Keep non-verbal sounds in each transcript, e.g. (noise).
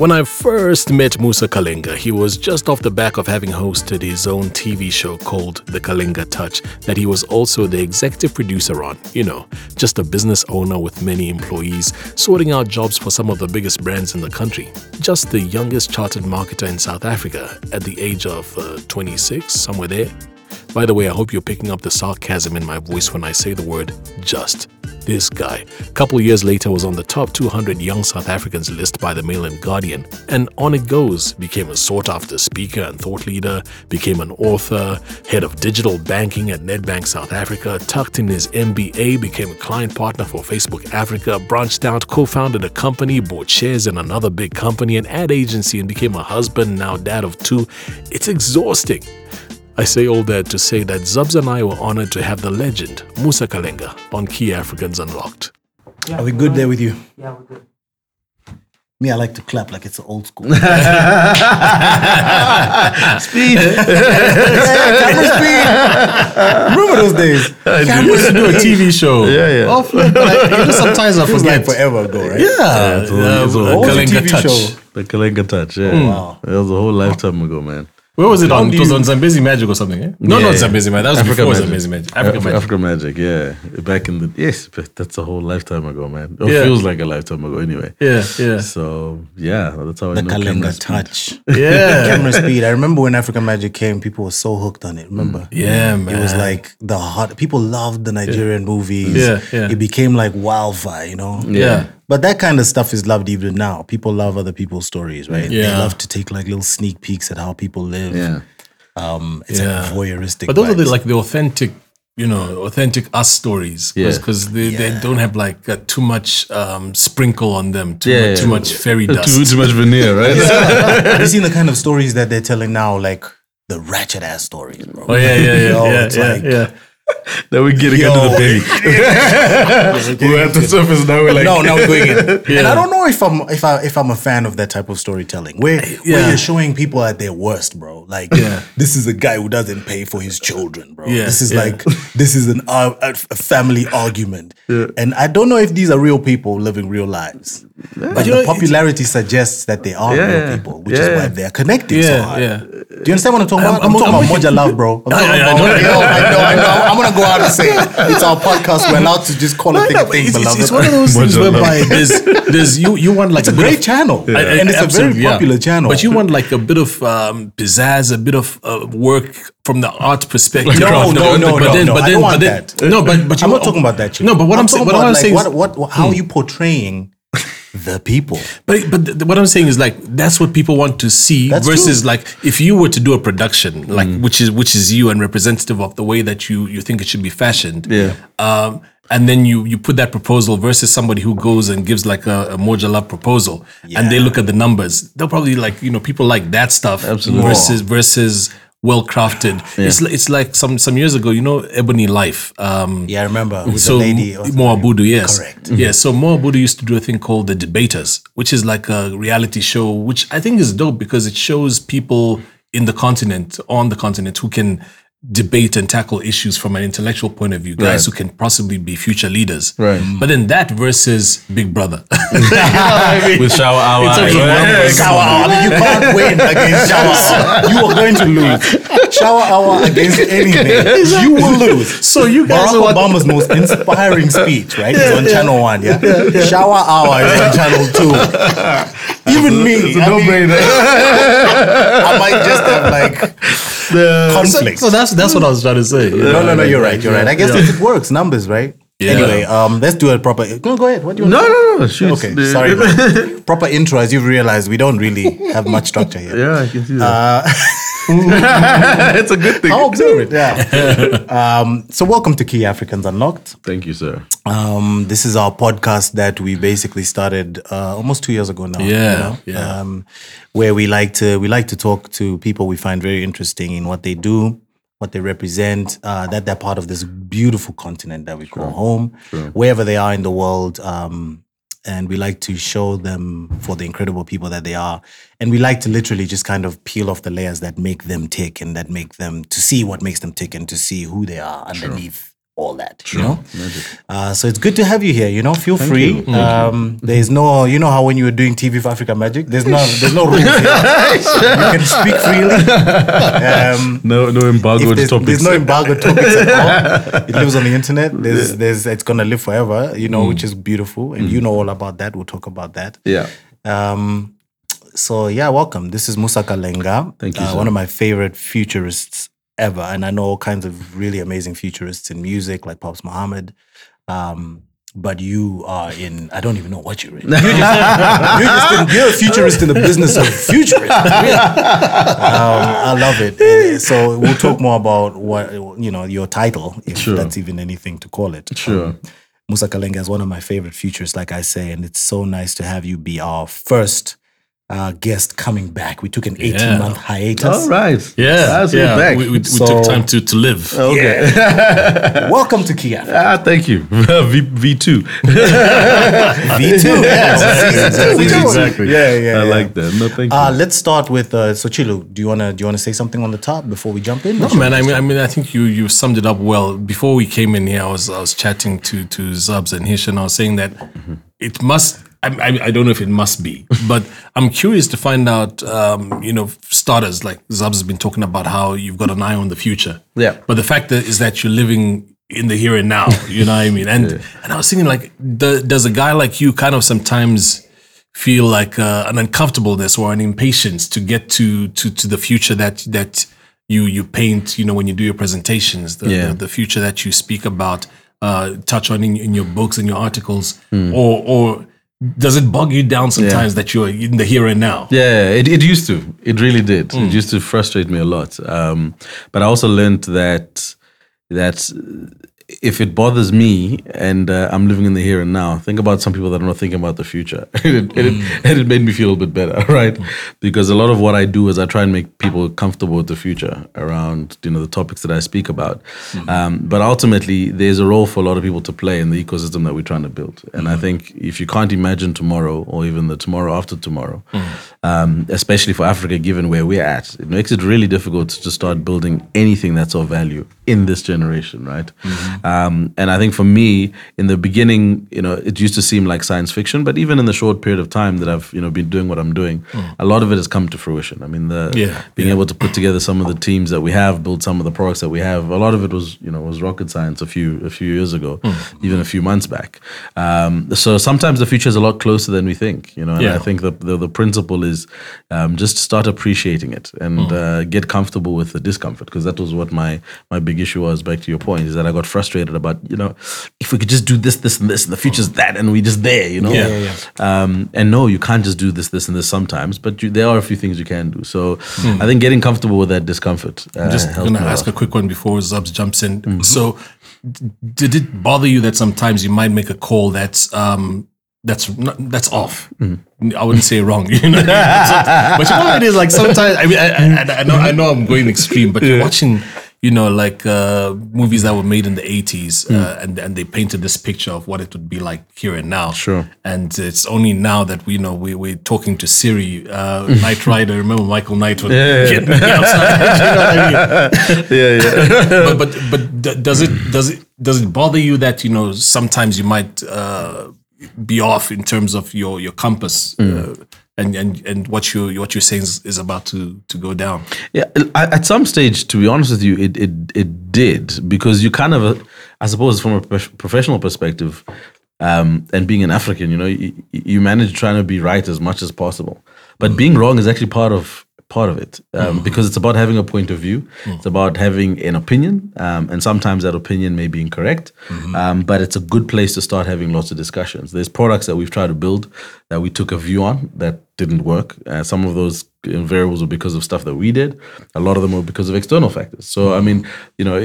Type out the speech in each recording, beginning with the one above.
When I first met Musa Kalenga, he was just off the back of having hosted his own TV show called The Kalenga Touch, that he was also the executive producer on. You know, just a business owner with many employees, sorting out jobs for some of the biggest brands in the country. Just the youngest chartered marketer in South Africa at the age of uh, 26, somewhere there. By the way, I hope you're picking up the sarcasm in my voice when I say the word just. This guy, a couple years later, was on the top 200 young South Africans list by the Mail and Guardian, and on it goes. Became a sought after speaker and thought leader, became an author, head of digital banking at Nedbank South Africa, tucked in his MBA, became a client partner for Facebook Africa, branched out, co founded a company, bought shares in another big company, an ad agency, and became a husband, now dad of two. It's exhausting. I say all that to say that Zubs and I were honored to have the legend, Musa Kalenga, on Key Africans Unlocked. Are we good there with you? Yeah, we're good. Me, I like to clap like it's old school. (laughs) Speed. Camera speed. Remember those days? We used to do a TV show. Yeah, yeah. Flip, but I, sometimes I It was forget. like forever ago, right? yeah, it's all- it's all- uh, What the Kalenga TV Touch. show? The Kalenga touch, yeah. Wow. That was a whole lifetime ago, man. Where was it How on? do It was on Zambezi Magic or something, eh? No, Yeah, not yeah. Zambezi Magic. That was Africa before Magic. Zambezi Magic. Africa Af- Magic. Africa Magic, yeah. Back in the yes, but that's a whole lifetime ago, man. It Yeah. feels like a lifetime ago, anyway. Yeah, yeah. So yeah, that's how I The know camera Kalenga speed. touch. (laughs) Yeah. Camera (laughs) speed. I remember when African Magic came, people were so hooked on it. Remember? Yeah, man. It was like the hot. People loved the Nigerian movies. Yeah, yeah. It became like wildfire, you know. Yeah. But that kind of stuff is loved even now. People love other people's stories, right? They love to take like little sneak peeks at how people live. Yeah. Um, it's Yeah. like voyeuristic. But those are the, like the authentic, you know, authentic us stories. Yeah. Because they, they don't have like uh, too much um, sprinkle on them, too, Yeah, much, yeah. too much fairy dust. Too, too much veneer, right? (laughs) Have you seen the kind of stories that they're telling now, like the ratchet ass stories, bro? Oh yeah, yeah, yeah, (laughs) Yo, yeah, it's yeah, like- yeah. then (laughs) we're getting into the Yo. belly. we're at the surface now. We're like, no, now we're going (laughs) in. And I don't know if I'm if I if I'm a fan of that type of storytelling where where Yeah. you're showing people at their worst, bro. Like Yeah. this is a guy who doesn't pay for his children, bro. Yeah, This is yeah. like this is an uh, a, family argument. And I don't know if these are real people living real lives. But know, the it's- popularity suggests that they are Yeah, real people, which Yeah, is why they're connecting so Yeah, hard. yeah. Do you understand what I'm talking about? I'm, I'm- talking I'm about Moja Love, bro. I'm (laughs) I- talking I- I about, know, I know, know. I know, I know. I'm gonna go out and say. (laughs) It's our podcast. We're allowed to just call it thing, No, a thing, it's, it's, beloved. it's one of those (laughs) things Moja Love. whereby there's there's you you want like It's a bit great of- channel, I- I- and it's a very absolutely, yeah. popular channel. But you want like a bit of um, pizzazz, a bit of uh, work from the art perspective. No, But no, no, but no, then, no, but I then, don't but want then, that. no, but but you I'm not talking about that. No, but what I'm, saying, talking what about I'm like saying, what, what, how are you portraying the people? but but what I'm saying is like that's what people want to see That's versus true. like if you were to do a production like which is which is you and representative of the way that you you think it should be fashioned. Yeah. Um, and then you you put that proposal versus somebody who goes and gives like a, a Moja Love proposal, and they look at the numbers. They'll probably like you know people like that stuff Absolutely. versus versus well crafted. It's it's like some some years ago, you know, Ebony Life. Um, Yeah, I remember with so the lady. what's her Mo name? Abudu, yes, Correct. Yeah, so Mo Abudu used to do a thing called The Debaters, which is like a reality show, which I think is dope because it shows people in the continent, on the continent, who can debate and tackle issues from an intellectual point of view, guys Right. who can possibly be future leaders. Right. But then that versus Big Brother. (laughs) with shower hour. In terms yeah, Shower hour. You can't win against shower hour. You are going to lose. Shower hour (laughs) against anything. You will lose. so you guys Barack are what- Obama's most (laughs) inspiring speech, right? is on channel one, yeah? Shower hour is on channel two. (laughs) Even me, It's a I, no-brainer. I might just have like conflict. So that's that's what I was trying to say. no, no, no, you're right, you're right. I guess it works, numbers, right? Yeah. Anyway, um, let's do a proper. No, go ahead. What do you want? No, no, no. Shoot. Okay, sorry. proper intro, as you've realized, we don't really have much structure here. Yeah, I can see that. Uh, (laughs) it's a good thing. I'll observe it. Yeah. (laughs) um, so, welcome to Key Africans Unlocked. Thank you, sir. Um, this is our podcast that we basically started uh, almost two years ago now. Yeah, yeah. Um, where we like to we like to talk to people we find very interesting in what they do, what they represent, uh, that they're part of this beautiful continent that we call home, wherever they are in the world. Um, and we like to show them for the incredible people that they are. And we like to literally just kind of peel off the layers that make them tick and that make them to see what makes them tick and to see who they are underneath all that. You know, uh, so it's good to have you here. You know, feel free. Um, there's no, you know how when you were doing TV for Africa Magic, there's no, there's no rules. You can speak freely. Um, No, no embargo if there's, topics. there's no embargo topics at all. It lives on the internet. There's, there's, it's gonna live forever. You know, which is beautiful, and you know all about that. We'll talk about that. yeah. Um, so yeah, welcome. This is Musa Kalenga. Thank you, Uh, one of my favorite futurists ever, and I know all kinds of really amazing futurists in music, like Pops Mohamed. Um, but you are in. I don't even know what you're in. You're, just, you're, just in- you're a futurist in the business of futurism. um, I love it. So we'll talk more about what you know your title, if Sure. that's even anything to call it. Sure. Um, Musa Kalenga is one of my favorite futurists, like I say, and it's so nice to have you be our first uh, guest coming back. We took an 18 Yeah. month hiatus. All right. Yeah, That's yeah. back. We, we, we So- took time to, to live. (laughs) okay. (laughs) Welcome to Kia. ah, thank you. (laughs) v, V2. V2. Yes. Exactly. exactly. Yeah, yeah, I yeah. like that. No, thank you. Uh, let's start with uh, so Chilu. Do you wanna do you wanna say something on the top before we jump in? No, man. I mean, I mean, I think you you summed it up well. Before we came in here, I was I was chatting to to Zubs and Hish, and I was saying that it must. I, I, I don't know if it must be, (laughs) but I'm curious to find out. Um, you know, starters like Zubs has been talking about how you've got an eye on the future. Yeah. But the fact that is that you're living in the here and now. (laughs) You know what I mean? And and I was thinking like, the, does a guy like you kind of sometimes feel like uh, an uncomfortableness or an impatience to get to to to the future that that you you paint you know when you do your presentations the Yeah. the, the future that you speak about uh, touch on in, in your books and your articles Hmm. or or does it bog you down sometimes that you're in the here and now Yeah, it, it used to. It really did. Hmm. It used to frustrate me a lot. Um, but I also learned that that if it bothers me and uh, I'm living in the here and now, think about some people that are not thinking about the future. and, (laughs) it, and, it, and it made me feel a bit better, (laughs) right? Because a lot of what I do is I try and make people comfortable with the future around you know the topics that I speak about. Um, but ultimately, there's a role for a lot of people to play in the ecosystem that we're trying to build. And I think if you can't imagine tomorrow or even the tomorrow after tomorrow, um, especially for Africa, given where we're at, it makes it really difficult to start building anything that's of value in this generation, right? Um, and I think for me, in the beginning, you know, it used to seem like science fiction, but even in the short period of time that I've, you know, been doing what I'm doing, a lot of it has come to fruition. I mean, the Yeah, being able to put together some of the teams that we have, build some of the products that we have, a lot of it was, you know, was rocket science a few a few years ago, even a few months back. Um, so sometimes the future is a lot closer than we think, you know. And Yeah. I think the, the the principle is um, just start appreciating it and uh, get comfortable with the discomfort because that was what my my big issue was. Back to your point, is that I got frustrated about you know if we could just do this, this, and this, and the future's that, and we're just there, you know. Yeah, yeah, Um, and no, you can't just do this, this, and this sometimes, but you, there are a few things you can do. So I think getting comfortable with that discomfort. Uh, I'm just me a ask a quick one before Zubs jumps in. Mm-hmm. So, did it bother you that sometimes you might make a call that's um that's not, that's off? Mm-hmm. I wouldn't say wrong, you know. but, you know what it is like. Sometimes I mean, I, I, I know I know I'm going extreme, but you're watching. You know, like uh, movies that were made in the '80s, Mm. uh, and and they painted this picture of what it would be like here and now. Sure. And it's only now that we you know we we're talking to Siri, uh, (laughs) Knight Rider. Remember Michael Knight would get me outside. (laughs) you know I mean? (laughs) yeah, yeah. but but but d- does it does it does it bother you that you know sometimes you might uh, be off in terms of your your compass uh, and and and what you what you're saying is, is about to to go down? Yeah, at some stage, to be honest with you, it it, it did because you kind of, I suppose, from a professional perspective, um, and being an African, you know, you, you manage trying to be right as much as possible, but being wrong is actually part of part of it um, because it's about having a point of view. It's about having an opinion, um, and sometimes that opinion may be incorrect, um, but it's a good place to start having lots of discussions. There's products that we've tried to build that we took a view on that didn't work. Uh, some of those variables were because of stuff that we did. A lot of them were because of external factors. So, I mean, you know,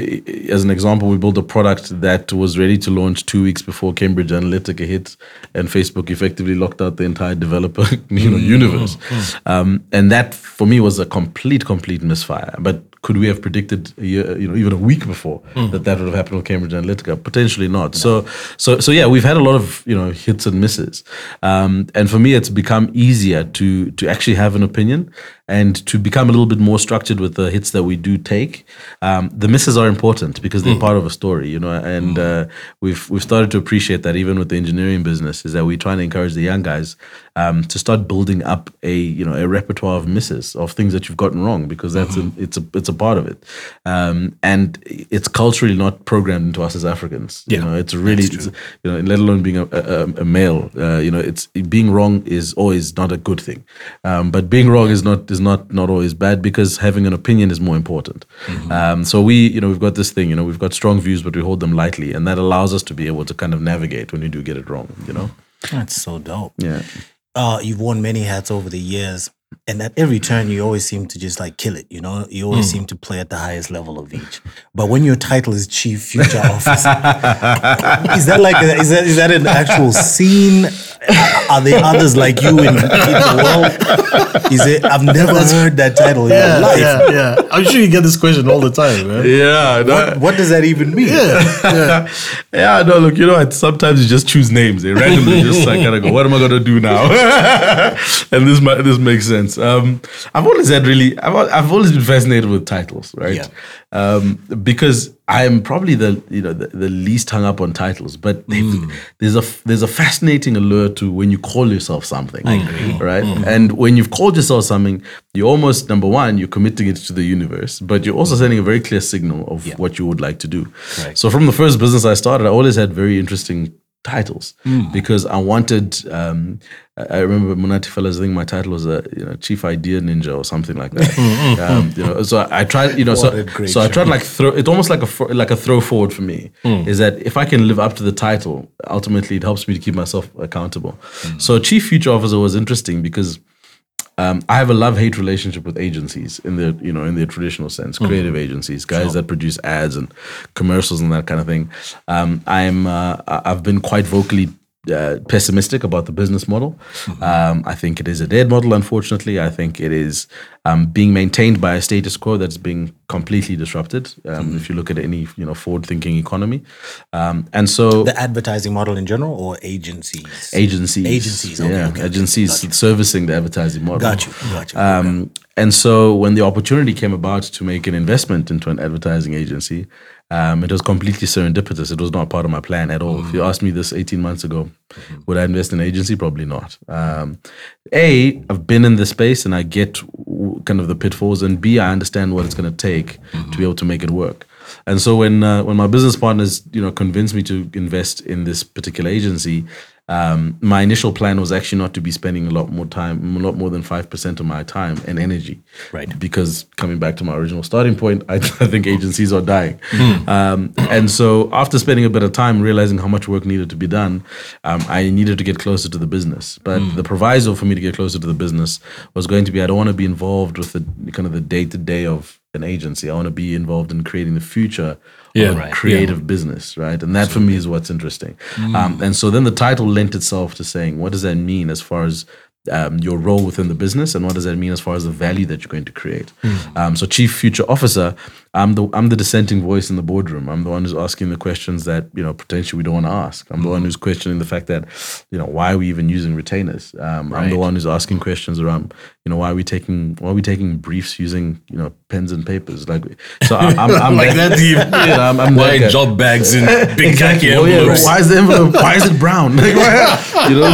as an example, we built a product that was ready to launch two weeks before Cambridge Analytica hit, and Facebook effectively locked out the entire developer, (laughs) you know, universe. Um, and that, for me, was a complete, complete misfire. But could we have predicted a year, you know, even a week before that that would have happened with Cambridge Analytica? Potentially not. So, so, so yeah, we've had a lot of you know hits and misses, um, and for me, it's become easier to to actually have an opinion and to become a little bit more structured with the hits that we do take. Um, the misses are important because they're part of a story, you know, and uh, we've we've started to appreciate that even with the engineering business is that we're trying to encourage the young guys um, to start building up a you know a repertoire of misses of things that you've gotten wrong because that's a, it's a it's a part of it, um, and it's culturally not programmed into us as Africans. You Yeah, know, it's really it's, you know, let alone being a, a, a male. Uh, you know, it's being wrong is always not a good thing, um, but being wrong is not is not not always bad because having an opinion is more important. Um, so we you know we've got this thing. You know, we've got strong views, but we hold them lightly, and that allows us to be able to kind of navigate when you do get it wrong. You know, That's so dope. yeah. uh, you've worn many hats over the years, and at every turn, you always seem to just like kill it. You know, you always hmm. seem to play at the highest level of each. But when your title is Chief Future (laughs) Officer, is that like a, is that is that an actual scene? Are there others like you in, in the world? Is it? I've never heard that title in Yeah, my life. yeah, yeah. I'm sure you get this question all the time, man. Yeah, What, what does that even mean? Yeah. yeah, (laughs) no, look, you know, what, sometimes you just choose names. They randomly just like kind of go, what am I gonna do now? (laughs) and this this makes sense. Um, I've always had really, I've, I've always been fascinated with titles, right? Yeah. Um, because I am probably the you know the, the least hung up on titles, but they've- there's a there's a fascinating allure to when you call yourself something, right? And when you've called yourself something, you're almost number one you're committing it to the universe, but you're also sending a very clear signal of what you would like to do. Correct. So from the first business I started, I always had very interesting titles because I wanted. Um, I I remember Munati Fellas. I think my title was a you know chief idea ninja or something like that. (laughs) um, you know, so I tried. You know, What so so I tried like throw. It's almost like a like a throw forward for me. Is that if I can live up to the title, ultimately it helps me to keep myself accountable. So chief future officer was interesting because um, I have a love hate relationship with agencies in the you know in their traditional sense, creative agencies, guys that produce ads and commercials and that kind of thing. Um, I'm uh, I've been quite vocally. Uh, pessimistic about the business model. Um, I think it is a dead model. Unfortunately, I think it is um, being maintained by a status quo that's being completely disrupted. Um, If you look at any you know forward-thinking economy, um, and so The advertising model in general, or agencies? agencies, Agencies, okay, yeah, okay, okay. agencies servicing the advertising model. Got you, got you. Um, and so when the opportunity came about to make an investment into an advertising agency, um, it was completely serendipitous. It was not part of my plan at all. If you asked me this 18 months ago, would I invest in an agency? Probably not. Um, a, I've been in the space and I get kind of the pitfalls, and B, I understand what it's going to take to be able to make it work. And so when uh, when my business partners, you know, convinced me to invest in this particular agency, um, my initial plan was actually not to be spending a lot more time, a lot more than five percent of my time and energy. Right. Because coming back to my original starting point, I, (laughs) I think agencies are dying. Um, and so after spending a bit of time realizing how much work needed to be done, um, I needed to get closer to the business. But the proviso for me to get closer to the business was going to be I don't want to be involved with the kind of the day to day of an agency. I want to be involved in creating the future Yeah. Right. creative business, right? And that for me is what's interesting. Um, and so then the title lent itself to saying, what does that mean as far as um, your role within the business, and what does that mean as far as the value that you're going to create? Um, so, chief future officer, I'm the I'm the dissenting voice in the boardroom. I'm the one who's asking the questions that you know potentially we don't want to ask. I'm the one who's questioning the fact that you know why are we even using retainers? Um, I'm the one who's asking questions around you know why are we taking why are we taking briefs using you know pens and papers like so I, I'm, I'm Like that deep. (laughs) Yeah, I'm, I'm Why that guy. job bags in (laughs) big khaki Oh, yeah. envelopes? Why is the envelope? Why is it brown? (laughs) Like, why- you know.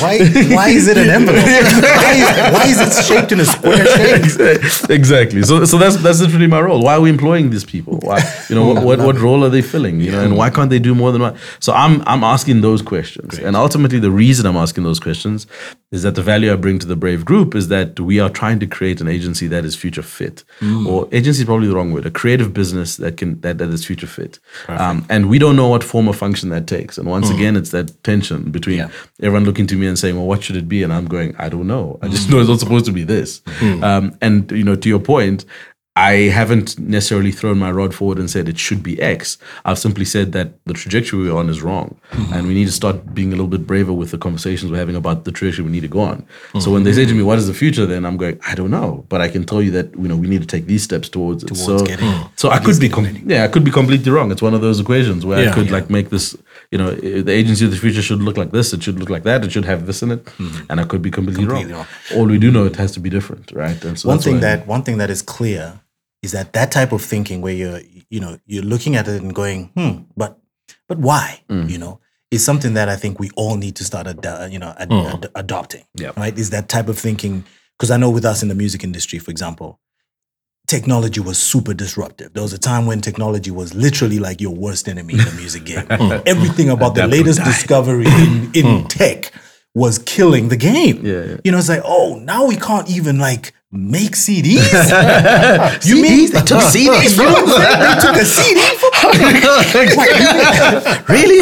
Why, why is it an envelope? why, is, why is it shaped in a square shape? exactly. So, so that's that's literally my role. Why are we employing these people? Why, you know, what, what, what role are they filling? You know, and why can't they do more than one? So I'm I'm asking those questions, and ultimately the reason I'm asking those questions is that the value I bring to the Brave Group is that we are trying to create an agency that is future fit, or agency is probably the wrong word, a creative business that can that that is future fit, um, and we don't know what form or function that takes. And once again, it's that tension between Yeah. everyone looking to me and saying, "Well, what should it be?" And I'm going, "I don't know. I just (laughs) know it's not supposed to be this." Um, and you know, to your point, I haven't necessarily thrown my rod forward and said it should be X. I've simply said that the trajectory we're on is wrong, and we need to start being a little bit braver with the conversations we're having about the trajectory we need to go on. So when they say to me, "What is the future?" Then I'm going, "I don't know," but I can tell you that you know we need to take these steps towards it. Towards so, getting- so I could be, com- yeah, I could be completely wrong. It's one of those equations where I could Yeah. like make this, you know, eh, the agency of the future should look like this. It should look like that. It should have this in it. And I could be completely, Mm-hmm. Completely wrong. wrong. All we do know, it has to be different, right? And so one thing that one thing that is clear is that that type of thinking where you're you know you're looking at it and going hmm but but why Mm. you know is something that I think we all need to start ad- you know ad- ad- adopting Mm. Yeah. right is that type of thinking because I know with us in the music industry for example technology was super disruptive there was a time when technology was literally like your worst enemy in the music (laughs) game everything about the latest discovery in, in tech was killing the game Yeah, yeah. you know, it's like, oh, now we can't even like make CDs. (laughs) you mean they took CDs (laughs) You know what I'm saying? They took a CD from What, you- (laughs) really?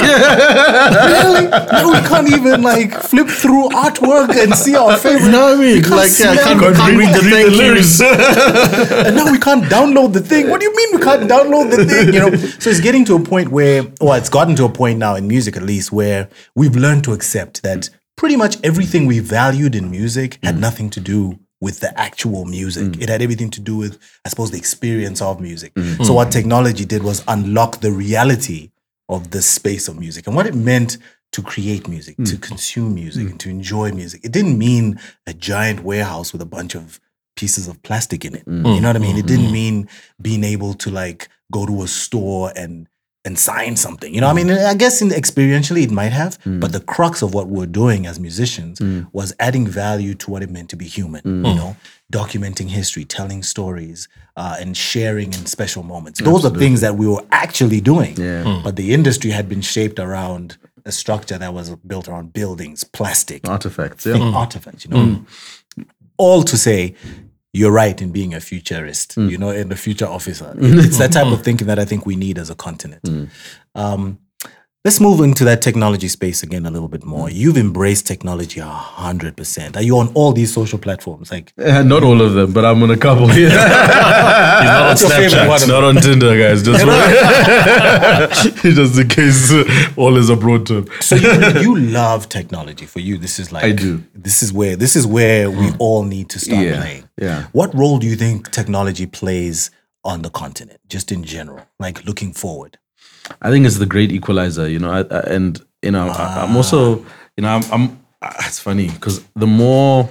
really? Now we can't even like flip through artwork and see our favorite. No, I mean, like, yeah, I smell can't, it. can't read the thank yous. and now we can't download the thing. What do you mean we can't download the thing? You know, so it's getting to a point where, well, it's gotten to a point now in music at least, where we've learned to accept that pretty much everything we valued in music had mm. nothing to do with the actual music. Mm. It had everything to do with, I suppose, the experience of music. Mm-hmm. So mm. what technology did was unlock the reality of the space of music and what it meant to create music, to mm. consume music, and to enjoy music. It didn't mean a giant warehouse with a bunch of pieces of plastic in it. You know what I mean? It didn't mm-hmm. mean being able to like go to a store and and sign something. You know, I mean, I guess in experientially it might have, mm. but the crux of what we're doing as musicians mm. was adding value to what it meant to be human. Mm. You know, documenting history, telling stories, uh, and sharing in special moments. Those are things that we were actually doing. Yeah. Hmm. But the industry had been shaped around a structure that was built around buildings, plastic, Artifacts, yeah. Hmm. artifacts, you know. Hmm. All to say, you're right in being a futurist, you know, and a future officer. It's that type of thinking that I think we need as a continent. Um, let's move into that technology space again a little bit more. You've embraced technology a hundred percent. Are you on all these social platforms? Like, Uh, not all of them, but I'm on a couple. Yeah. (laughs) He's not on What's your? Snapchat. not on Tinder, guys. Just, (laughs) just in case all is abroad term. so you, you love technology. For you, this is like I do. This is where this is where we all need to start Yeah, playing. yeah. What role do you think technology plays on the continent, just in general, like looking forward? I think it's the great equalizer, you know, I, I, and you know, I, I'm also, you know, I'm, I'm it's funny because the more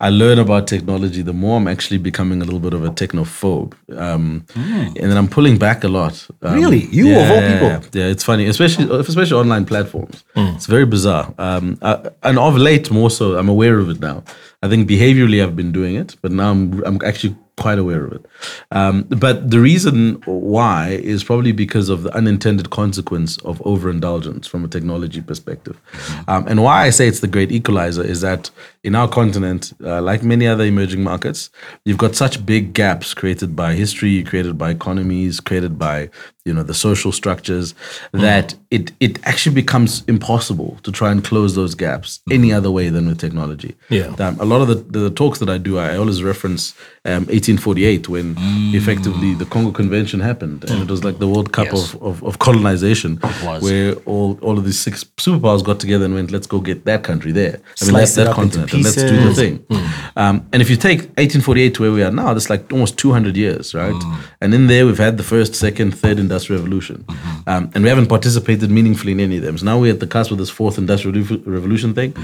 I learn about technology, the more I'm actually becoming a little bit of a technophobe, um, and then I'm pulling back a lot. Um, Really? You of all people? Yeah, it's funny, especially especially online platforms. It's very bizarre, um, uh, and of late more so. I'm aware of it now. I think behaviorally I've been doing it, but now I'm I'm actually quite aware of it. Um, but the reason why is probably because of the unintended consequence of overindulgence from a technology perspective. Um, and why I say it's the great equalizer is that in our continent, uh, like many other emerging markets, you've got such big gaps created by history, created by economies, created by you know the social structures that it it actually becomes impossible to try and close those gaps any other way than with technology. Yeah. Um, a lot of the, the talks that I do, I always reference um, 1848 when effectively the Congo Convention happened, and it was like the World Cup Yes. of, of, of colonization, where all, all of these six superpowers got together and went, let's go get that country there. I mean, Sliced that, that continent, and let's do the thing. Um, and if you take 1848 to where we are now, that's like almost 200 years, right? And in there, we've had the first, second, third industrial revolution. Um, and we haven't participated meaningfully in any of them. So now we're at the cusp of this fourth industrial revolution thing.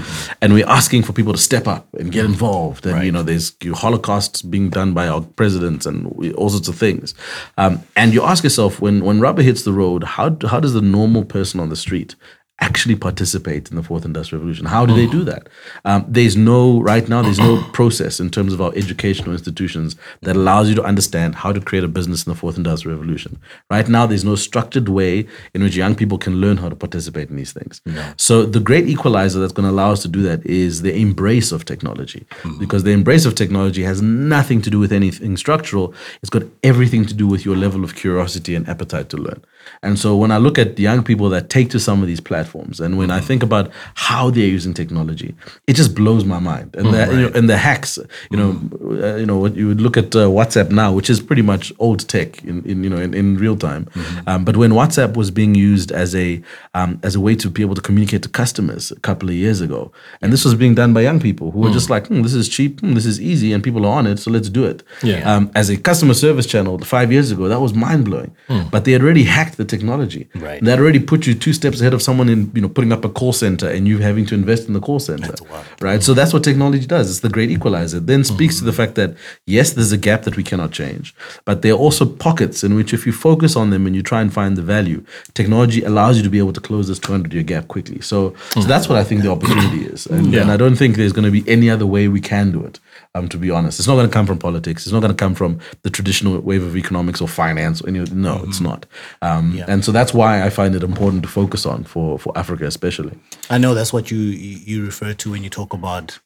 And we're asking for people to step up and get involved. And, you know, there's holocausts being done by our presidents and we, all sorts of things. Um, and you ask yourself, when, when rubber hits the road, how, how does the normal person on the street actually participate in the fourth industrial revolution. How do they do that? Um, there's no right now there's no (clears throat) process in terms of our educational institutions that allows you to understand how to create a business in the fourth industrial revolution. Right now there's no structured way in which young people can learn how to participate in these things. So the great equalizer that's going to allow us to do that is the embrace of technology. Because the embrace of technology has nothing to do with anything structural. It's got everything to do with your level of curiosity and appetite to learn and so when I look at the young people that take to some of these platforms, and when I think about how they're using technology, it just blows my mind. And the you know, and the hacks, you know, uh, you know, what you would look at uh, WhatsApp now, which is pretty much old tech in, in you know in, in real time. Um, but when WhatsApp was being used as a um, as a way to be able to communicate to customers a couple of years ago, and this was being done by young people who were just like, hmm, this is cheap, hmm, this is easy, and people are on it, so let's do it. Yeah. Um, as a customer service channel five years ago, that was mind blowing. But they had already hacked lacked the technology. Right. That already put you two steps ahead of someone in, you know, putting up a call center and you having to invest in the call center. Right. So that's what technology does. It's the great equalizer. It then speaks to the fact that yes, there's a gap that we cannot change, but there are also pockets in which if you focus on them and you try and find the value, technology allows you to be able to close this 200 year gap quickly. So, so that's what I think the opportunity is. And, and I don't think there's going to be any other way we can do it. Um, to be honest, it's not going to come from politics. It's not going to come from the traditional wave of economics or finance. Or any, no, it's mm-hmm. not. Um, And so that's why I find it important to focus on for for Africa, especially. I know that's what you you refer to when you talk about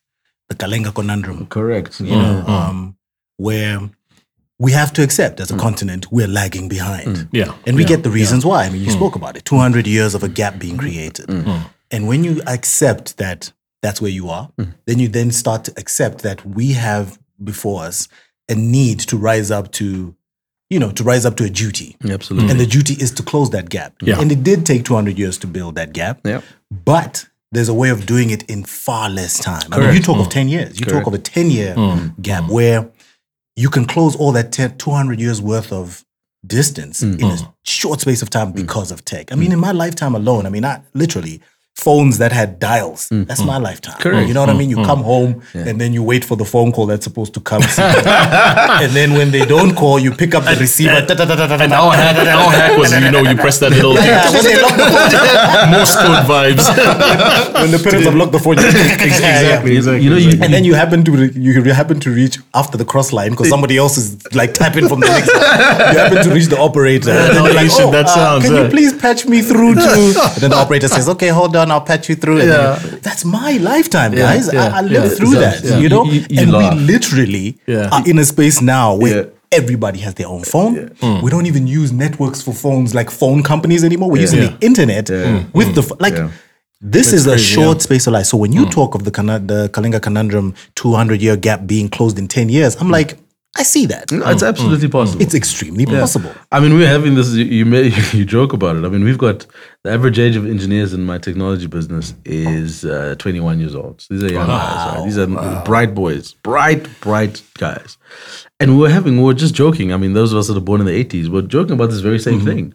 the Kalenga conundrum. Correct. you know, mm-hmm. um, where we have to accept as a mm. continent we're lagging behind. Mm. Yeah. And we get the reasons why. I mean, you mm. spoke about it 200 years of a gap being created. And when you accept that that's where you are, hmm. then you then start to accept that we have before us a need to rise up to, you know, to rise up to a duty. Absolutely. And the duty is to close that gap. Yeah. And it did take 200 years to build that gap. Yeah. But there's a way of doing it in far less time. I mean, you talk of hmm. 10 years. You talk of a 10 year hmm. gap where you can close all that 10, 200 years worth of distance in a short space of time because of tech. I mean, in my lifetime alone, I mean, I literally phones that had dials. That's my lifetime. Correct. You know what I mean? You come home and then you wait for the phone call that's supposed to come. (laughs) and then when they don't call, you pick up the receiver. And our hack, our hack was, you know, you press that little (laughs) Yeah, when they lock the phone, (laughs) Morse code vibes. when the parents have locked the phone, you exactly, exactly. You know, you, and then you happen to re- you happen to reach after the cross line because somebody else is like tapping from the next. line. You happen to reach the operator. and then how you're like, oh, that uh, sounds, can uh." you please patch me through to? And then the operator says, "Okay, hold on, I'll patch you through." And then you- that's my lifetime, guys. yeah, I, I lived yeah, through that. exactly. You know, You- you- you and laugh. we literally Yeah. are in a space now where. Yeah. Everybody has their own phone. We mm. don't even use networks for phones like phone companies anymore. We're using Yeah. the internet with the mm. ph- like. Yeah. This is a crazy, short space of life. So when you mm. talk of the Kana- the Kalenga conundrum, 200 year gap being closed in 10 years, I'm like, I see that. No, it's oh. absolutely mm. possible. It's extremely possible. I mean, we're having this. You, you may (laughs) you joke about it. I mean, we've got the average age of engineers in my technology business is uh, 21 years old. So these are young guys. Right? These are bright boys, bright, bright guys. And we were having, we were just joking. I mean, those of us that are born in the 80s were joking about this very same mm-hmm. thing,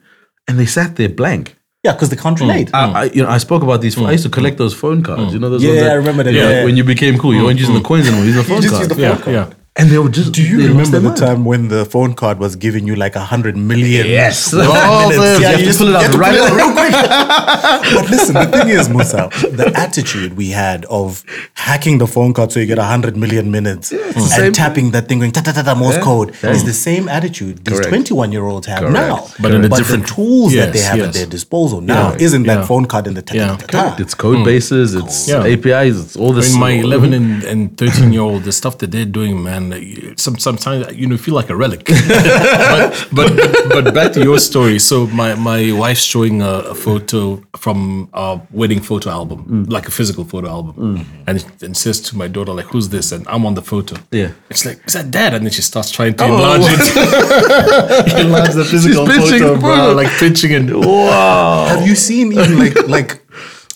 and they sat there blank. Yeah, because they can't mm. relate. I, I, you know, I spoke about these. I used to mm. collect those phone cards. You know, those Yeah, ones I remember that, you know, yeah. When you became cool, you weren't using the coins anymore. You used the phone just card. use the Yeah, phone card. yeah. And they were just. Do you remember the mind. time when the phone card was giving you like a hundred million? Yes. (laughs) minutes? Oh, you have just- pull it out you have to right pull out real quick. (laughs) but listen, the thing is, Musa, the attitude we had of hacking the phone card so you get a hundred million minutes the and same- tapping that thing going ta ta ta ta Morse Yeah. code Yeah. is the same attitude these twenty-one year olds have Correct. now. But in a the different- tools that they have yes. at their disposal now Yeah. isn't that phone card in the ta ta Yeah. ta ta. It's code bases. It's APIs. It's all I this. mean, my 11 and, and 13 year old, the stuff that they're doing, man, like, you- some, sometimes, you know, feel like a relic. (laughs) but, but, but back to your story. So my, my wife's showing a, a photo from our wedding photo album, mm. like a physical photo album. Mm. And, and says to my daughter, like, who's this? And I'm on the photo. Yeah. It's like, is that dad? And then she starts trying to oh. enlarge it. (laughs) enlarge the physical pinching photo, the bro. Like pinching it. wow. Have you seen even like like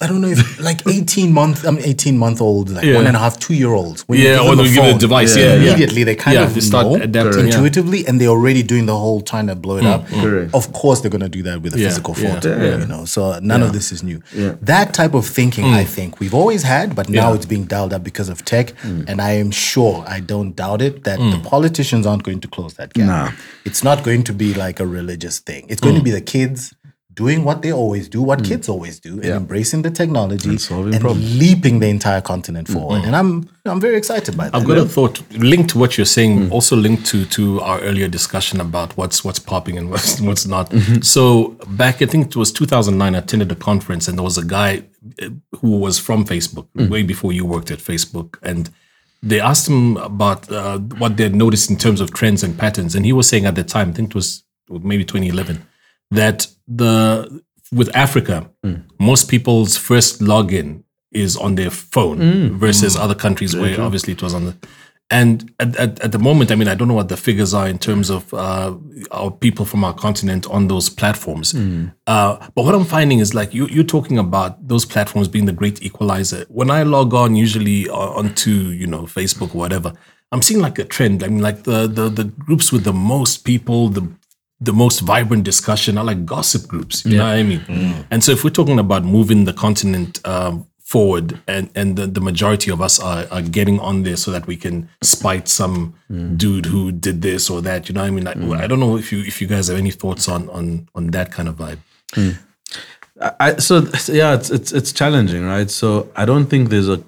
I don't know if like eighteen month I'm eighteen month old like Yeah. one and a half two year olds when Yeah, give or them a give it a device, yeah, yeah. immediately they kind Yeah, of they start know adapting, yeah. intuitively and they're already doing the whole trying to blow it up. Mm-hmm. Correct. Of course they're gonna do that with a Yeah, physical yeah, photo, yeah. you know. So none of this is new. That type of thinking mm. I think we've always had, but now Yeah. it's being dialed up because of tech. Mm. And I am sure, I don't doubt it, that the mm. politicians aren't going to close that gap. Nah. It's not going to be like a religious thing. It's going to be the kids doing what they always do, what hmm. kids always do, and embracing the technology and, solving problems. leaping the entire continent hmm. forward. And I'm I'm very excited by that. I've got a thought linked to what you're saying, hmm. also linked to to our earlier discussion about what's what's popping and what's (laughs) what's not. Mm-hmm. So back, I think it was 2009. I attended a conference, and there was a guy uh, who was from Facebook way before you worked at Facebook, and they asked him about uh, what they had noticed in terms of trends and patterns, and he was saying at the time, I think it was maybe 2011, that the with Africa, most people's first login is on their phone versus other countries where obviously it was on the. And at, at, at the moment, I mean, I don't know what the figures are in terms of uh, our people from our continent on those platforms. Uh, but what I'm finding is like you, you're talking about those platforms being the great equalizer. When I log on, usually uh, onto you know Facebook or whatever, I'm seeing like a trend. I mean, like the the the groups with the most people, the the most vibrant discussion are like gossip groups. You know what I mean? Mm. And so if we're talking about moving the continent um, forward, and and the, the majority of us are, are getting on there so that we can spite some mm. dude who did this or that. You know what I mean? Like, mm. I don't know if you if you guys have any thoughts on on on that kind of vibe. Hmm. I, so so, yeah, it's it's it's challenging, right? So I don't think there's a,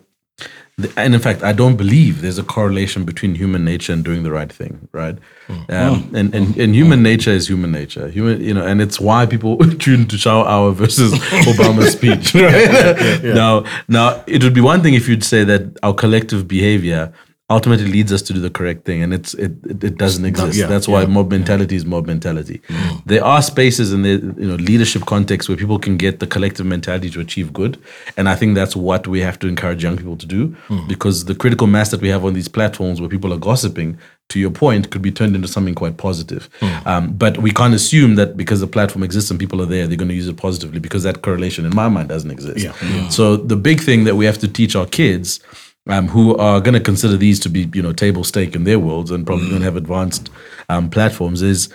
and in fact, I don't believe there's a correlation between human nature and doing the right thing, right? Hmm. Um, hmm. and, and and hmm. human nature is human nature, human, you know, and it's why people (laughs) tune to Shower Hour versus (laughs) Obama's speech, right? Now, now it would be one thing if you'd say that our collective behavior ultimately leads us to do the correct thing, and it's it it, it doesn't exist. yeah, That's why yeah. mob mentality is mob mentality. Mm. Mm. There are spaces in the you know leadership context where people can get the collective mentality to achieve good, and I think that's what we have to encourage young people to do mm. because the critical mass that we have on these platforms where people are gossiping. To your point, could be turned into something quite positive. Um, but we can't assume that because the platform exists and people are there, they're going to use it positively because that correlation, in my mind, doesn't exist. Yeah. So the big thing that we have to teach our kids um, who are going to consider these to be, you know, table stake in their worlds and probably going to have advanced um, platforms is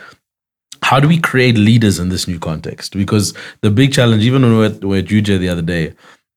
how do we create leaders in this new context? Because the big challenge, even when we were at, we were at UJ the other day,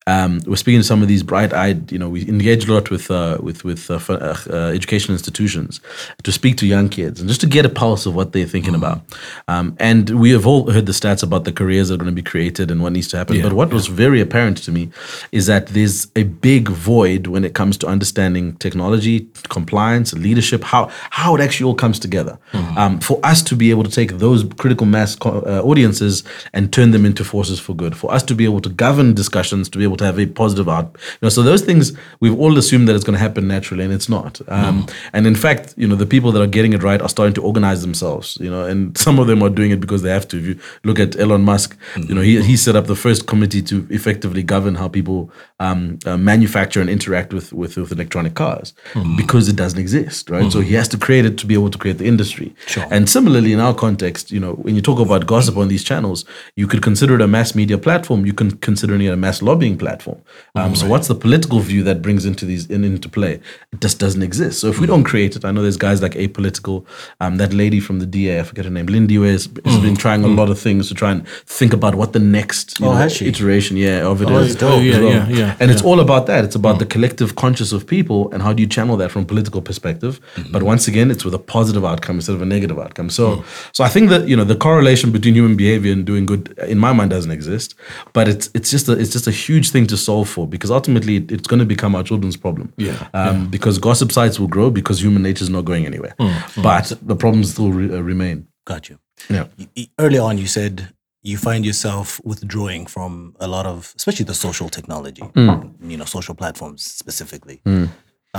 um, we're speaking to some of these bright-eyed, you know, we engage a lot with uh, with with uh, uh, uh, educational institutions to speak to young kids and just to get a pulse of what they're thinking about. Um, and we have all heard the stats about the careers that are going to be created and what needs to happen. but what was very apparent to me is that there's a big void when it comes to understanding technology, compliance, leadership, how how it actually all comes together. Um, for us to be able to take those critical mass co- uh, audiences and turn them into forces for good, for us to be able to govern discussions, to be able to have a positive out. You know, so those things we've all assumed that it's going to happen naturally, and it's not. Um, And in fact, you know, the people that are getting it right are starting to organize themselves. You know, and (laughs) some of them are doing it because they have to. If you look at Elon Musk, you know, he he set up the first committee to effectively govern how people um, uh, manufacture and interact with with, with electronic cars because it doesn't exist, right? So he has to create it to be able to create the industry. Sure. And similarly, in our context, you know, when you talk about gossip on these channels, you could consider it a mass media platform. You can consider it a mass lobbying platform. Oh, um, So what's the political view that brings into these in, into play? It just doesn't exist. So if we hmm. don't create it, I know there's guys like Apolitical, um, that lady from the DA, I forget her name, Lindy, has, has been trying a hmm. lot of things to try and think about what the next you Oh, know, iteration, yeah, of it oh, is. that's dope. Oh, yeah, well. yeah, yeah, And it's all about that. It's about the collective conscious of people and how do you channel that from a political perspective. But once again, it's with a positive outcome instead of a negative outcome. So, so I think that you know the correlation between human behavior and doing good, in my mind, doesn't exist. But it's it's just a, it's just a huge thing to solve for because ultimately it- it's going to become our children's problem. Yeah, Um, Because gossip sites will grow because human nature is not going anywhere. But the problems still re- uh, remain. Got you. Yeah. Early on, you said you find yourself withdrawing from a lot of, especially the social technology, you know, social platforms specifically.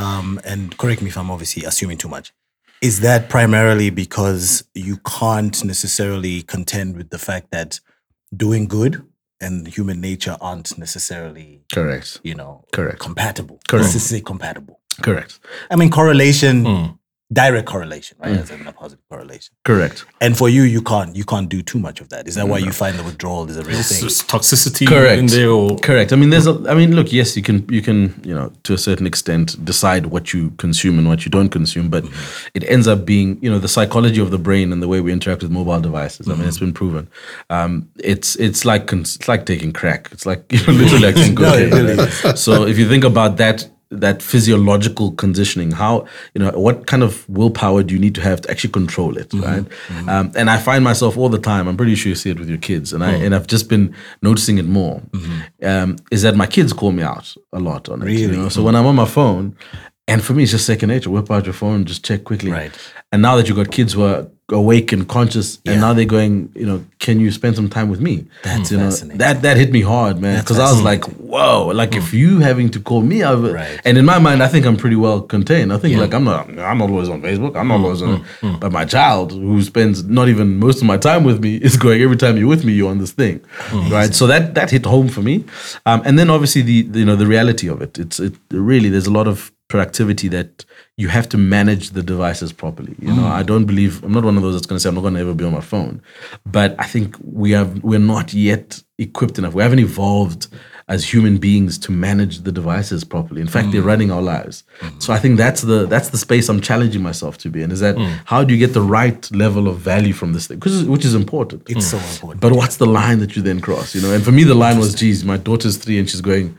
Um, and correct me if I'm obviously assuming too much. Is that primarily because you can't necessarily contend with the fact that doing good and human nature aren't necessarily, Correct. you know, Correct. compatible? Correct. Let's just say compatible. Correct. I mean, correlation, Hmm. Direct correlation, right? Mm. As in a positive correlation. Correct. And for you, you can't you can't do too much of that. Is that why you find the withdrawal is a real It's thing? just toxicity Correct. in there or Correct. I mean, there's a. I mean, look. Yes, you can. You can. You know, to a certain extent, decide what you consume and what you don't consume. But mm-hmm. it ends up being, you know, the psychology of the brain and the way we interact with mobile devices. I mean, it's mm-hmm. been proven. Um, it's it's like it's like taking crack. It's like (laughs) you know, literally like (laughs) No, cocaine, really right? So if you think about that that physiological conditioning how you know what kind of willpower do you need to have to actually control it right? Um, and i find myself all the time i'm pretty sure you see it with your kids and i and i've just been noticing it more um, is that my kids call me out a lot on it you Really? know? so when i'm on my phone and for me it's just second nature. Whip out your phone just check quickly. Right. and now that you've got kids who are awake and conscious and now they're going you know can you spend some time with me? That's you know fascinating. that that hit me hard man because i was like whoa like if hmm. you having to call me out Right. and in my mind i think i'm pretty well contained. I think like i'm not i'm not always on facebook i'm not hmm, always on hmm, but my child who spends not even most of my time with me is going every time you're with me you're on this thing. Right? So that that hit home for me. Um, and then obviously the, the you know the reality of it. It's it really there's a lot of productivity that you have to manage the devices properly you know i don't believe i'm not one of those that's going to say i'm not going to ever be on my phone but i think we have we're not yet equipped enough we haven't evolved as human beings to manage the devices properly. In fact, they're Mm. running our lives. So I think that's the that's the space I'm challenging myself to be in. Is that Mm. how do you get the right level of value from this thing, which is, which is important. It's so important. But what's the line that you then cross? You know, and for me, the line was, "Geez, my daughter's three, and she's going,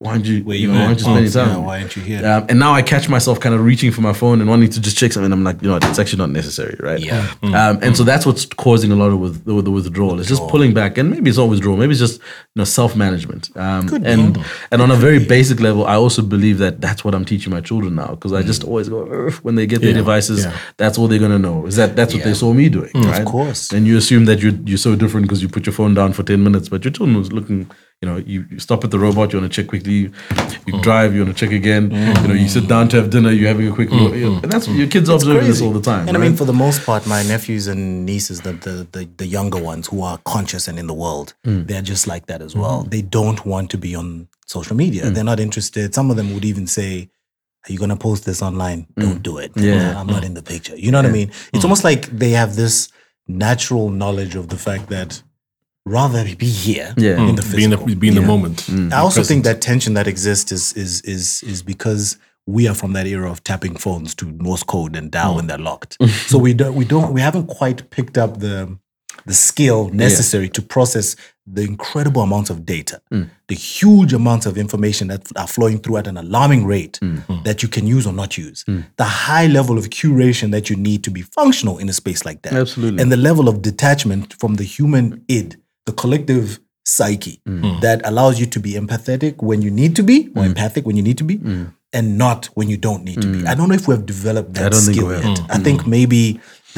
why aren't you? Where you you know, why at? aren't you spending time? yeah, with me?" why aren't you here? Um, and now I catch myself kind of reaching for my phone and wanting to just check something. I'm like, you know, it's actually not necessary, right? Yeah. Um, and so that's what's causing a lot of with, the, the withdrawal. It's just pulling back, and maybe it's not withdrawal. Maybe it's just you know self management. Um, and and on a very basic level, I also believe that that's what I'm teaching my children now because I just always go when they get their devices. yeah. That's all they're gonna know is that that's what they saw me doing, right? Of course. And you assume that you're you're so different because you put your phone down for ten minutes, but your children was looking. You know, you, you stop at the robot, you want to check quickly. You drive, you want to check again. You know, you sit down to have dinner, you're having a quick look. You know, and that's your kids are observing this all the time. And I mean, for the most part, my nephews and nieces, the the the, the younger ones who are conscious and in the world, Hmm. they're just like that as well. Mm-hmm. They don't want to be on social media. Hmm. They're not interested. Some of them would even say, "Are you going to post this online? Don't do it. Hmm. Yeah. I'm not in the picture." You know what I mean? It's almost like they have this natural knowledge of the fact that rather be here Yeah. in the mm. Be in the, be in the moment. Mm. I also think that tension that exists is is is is because we are from that era of tapping phones to Morse code and dial when mm. they're locked. (laughs) so we don't we don't we haven't quite picked up the the skill necessary to process the incredible amounts of data, mm. the huge amounts of information that are flowing through at an alarming rate that you can use or not use, the high level of curation that you need to be functional in a space like that, Absolutely. and the level of detachment from the human id, the collective psyche Mm. that allows you to be empathetic when you need to be, or empathic when you need to be, and not when you don't need to be. I don't know if we have developed that Mm. don't think skill we have. yet. I think maybe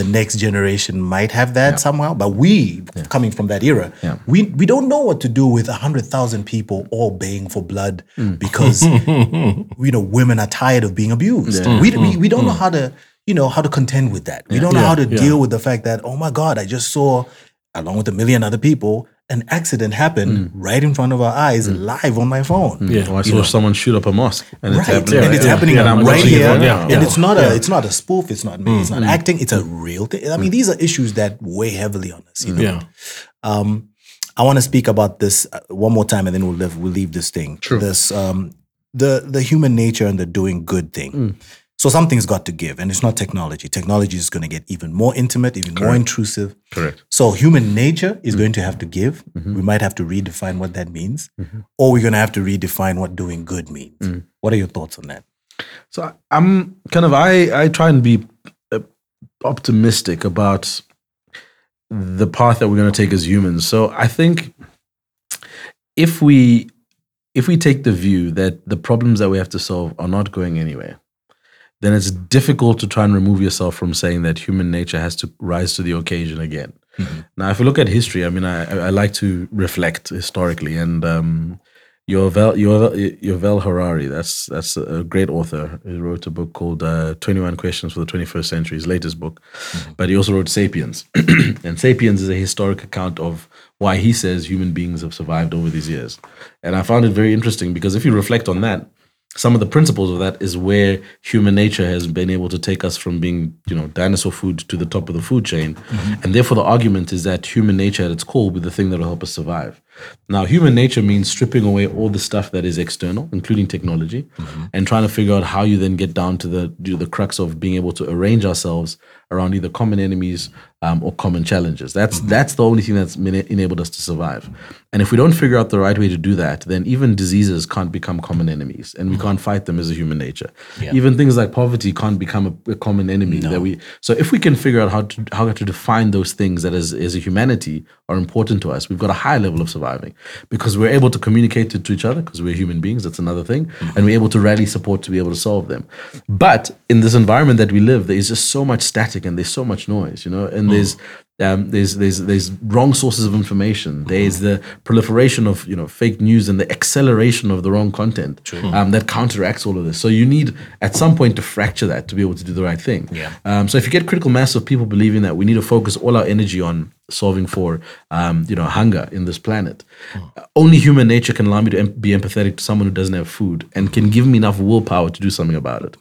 the next generation might have that somehow, but we, coming from that era, Yeah. we we don't know what to do with a hundred thousand people all baying for blood Mm. because (laughs) you know women are tired of being abused. We, we we don't know how to you know how to contend with that. We don't know how to deal with the fact that oh my god, I just saw along with a million other people an accident happen mm. right in front of our eyes mm. live on my phone. Mm. Yeah. Or I saw someone shoot up a mosque, and it's Right, happening. and it's Yeah. happening And I'm right watching it here, right now. and it's not a it's not a spoof. It's not me. It's not acting. It's a real thing. I mean, these are issues that weigh heavily on us. You know? Yeah. Um, I want to speak about this uh, one more time, and then we'll leave, we'll leave this thing. True. This um, the the human nature and the doing good thing. So something's got to give, and it's not technology. Technology is going to get even more intimate, even more intrusive. Correct. So human nature is going to have to give. Mm-hmm. We might have to redefine what that means, mm-hmm. or we're going to have to redefine what doing good means. Mm. What are your thoughts on that? So I'm kind of I I try and be uh, optimistic about the path that we're going to take as humans. So I think if we if we take the view that the problems that we have to solve are not going anywhere, then it's difficult to try and remove yourself from saying that human nature has to rise to the occasion again. Now, if you look at history, I mean, I, I like to reflect historically, and um, Yuval, Yuval, Yuval Harari, that's that's a great author. He wrote a book called uh, 21 Questions for the 21st Century, his latest book. But he also wrote Sapiens. (clears throat) and Sapiens is a historic account of why he says human beings have survived over these years. And I found it very interesting because if you reflect on that, some of the principles of that is where human nature has been able to take us from being, you know, dinosaur food to the top of the food chain. Mm-hmm. And therefore, the argument is that human nature at its core will be the thing that will help us survive. Now, human nature means stripping away all the stuff that is external, including technology, mm-hmm. and trying to figure out how you then get down to the to the crux of being able to arrange ourselves around either common enemies um, or common challenges. That's mm-hmm. that's the only thing that's enabled us to survive. And if we don't figure out the right way to do that, then even diseases can't become common enemies, and we mm-hmm. can't fight them as a human nature. Even things like poverty can't become a, a common enemy that we. So if we can figure out how to how to define those things that as as a humanity are important to us, we've got a high level of surviving because we're able to communicate to, to each other because we're human beings. That's another thing, mm-hmm. and we're able to rally support to be able to solve them. But in this environment that we live, there is just so much static and there's so much noise, you know, and mm. there's um, there's there's there's wrong sources of information. There's the proliferation of you know fake news and the acceleration of the wrong content um, that counteracts all of this. So you need at some point to fracture that to be able to do the right thing. Yeah. Um, so if you get critical mass of people believing that we need to focus all our energy on solving for um, you know hunger in this planet, only human nature can allow me to em- be empathetic to someone who doesn't have food and can give me enough willpower to do something about it.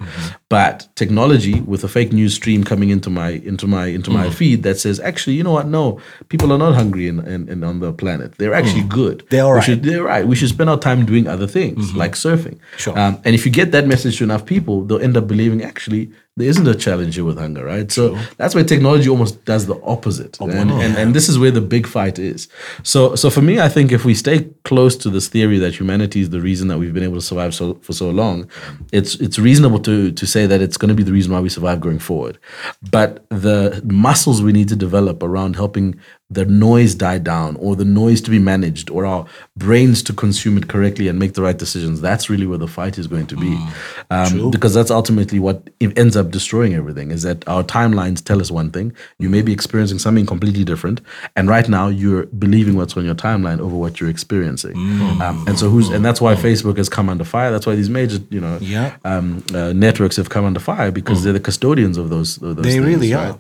But technology with a fake news stream coming into my into my into my feed that says actually you know what? No people are not hungry in, in, in on the planet. They're actually good. They're all right. should- they're right. We should spend our time doing other things like surfing. Sure. um, and if you get that message to enough people they'll end up believing actually there isn't a challenge here with hunger right? So that's where technology almost does the opposite. And, and, and this is where the big fight is. So so for me I think if we stay close to this theory that humanity is the reason that we've been able to survive so for so long it's it's reasonable to to say that it's going to be the reason why we survive going forward. But the muscles we need to develop around helping the noise die down or the noise to be managed or our brains to consume it correctly and make the right decisions. That's really where the fight is going to be. Um, because that's ultimately what ends up destroying everything is that our timelines tell us one thing. You may be experiencing something completely different and right now you're believing what's on your timeline over what you're experiencing. Um, and so who's and that's why facebook has come under fire. That's why these major you know Yeah. um, uh, networks have come under fire because they're the custodians of those, of those They things, really right?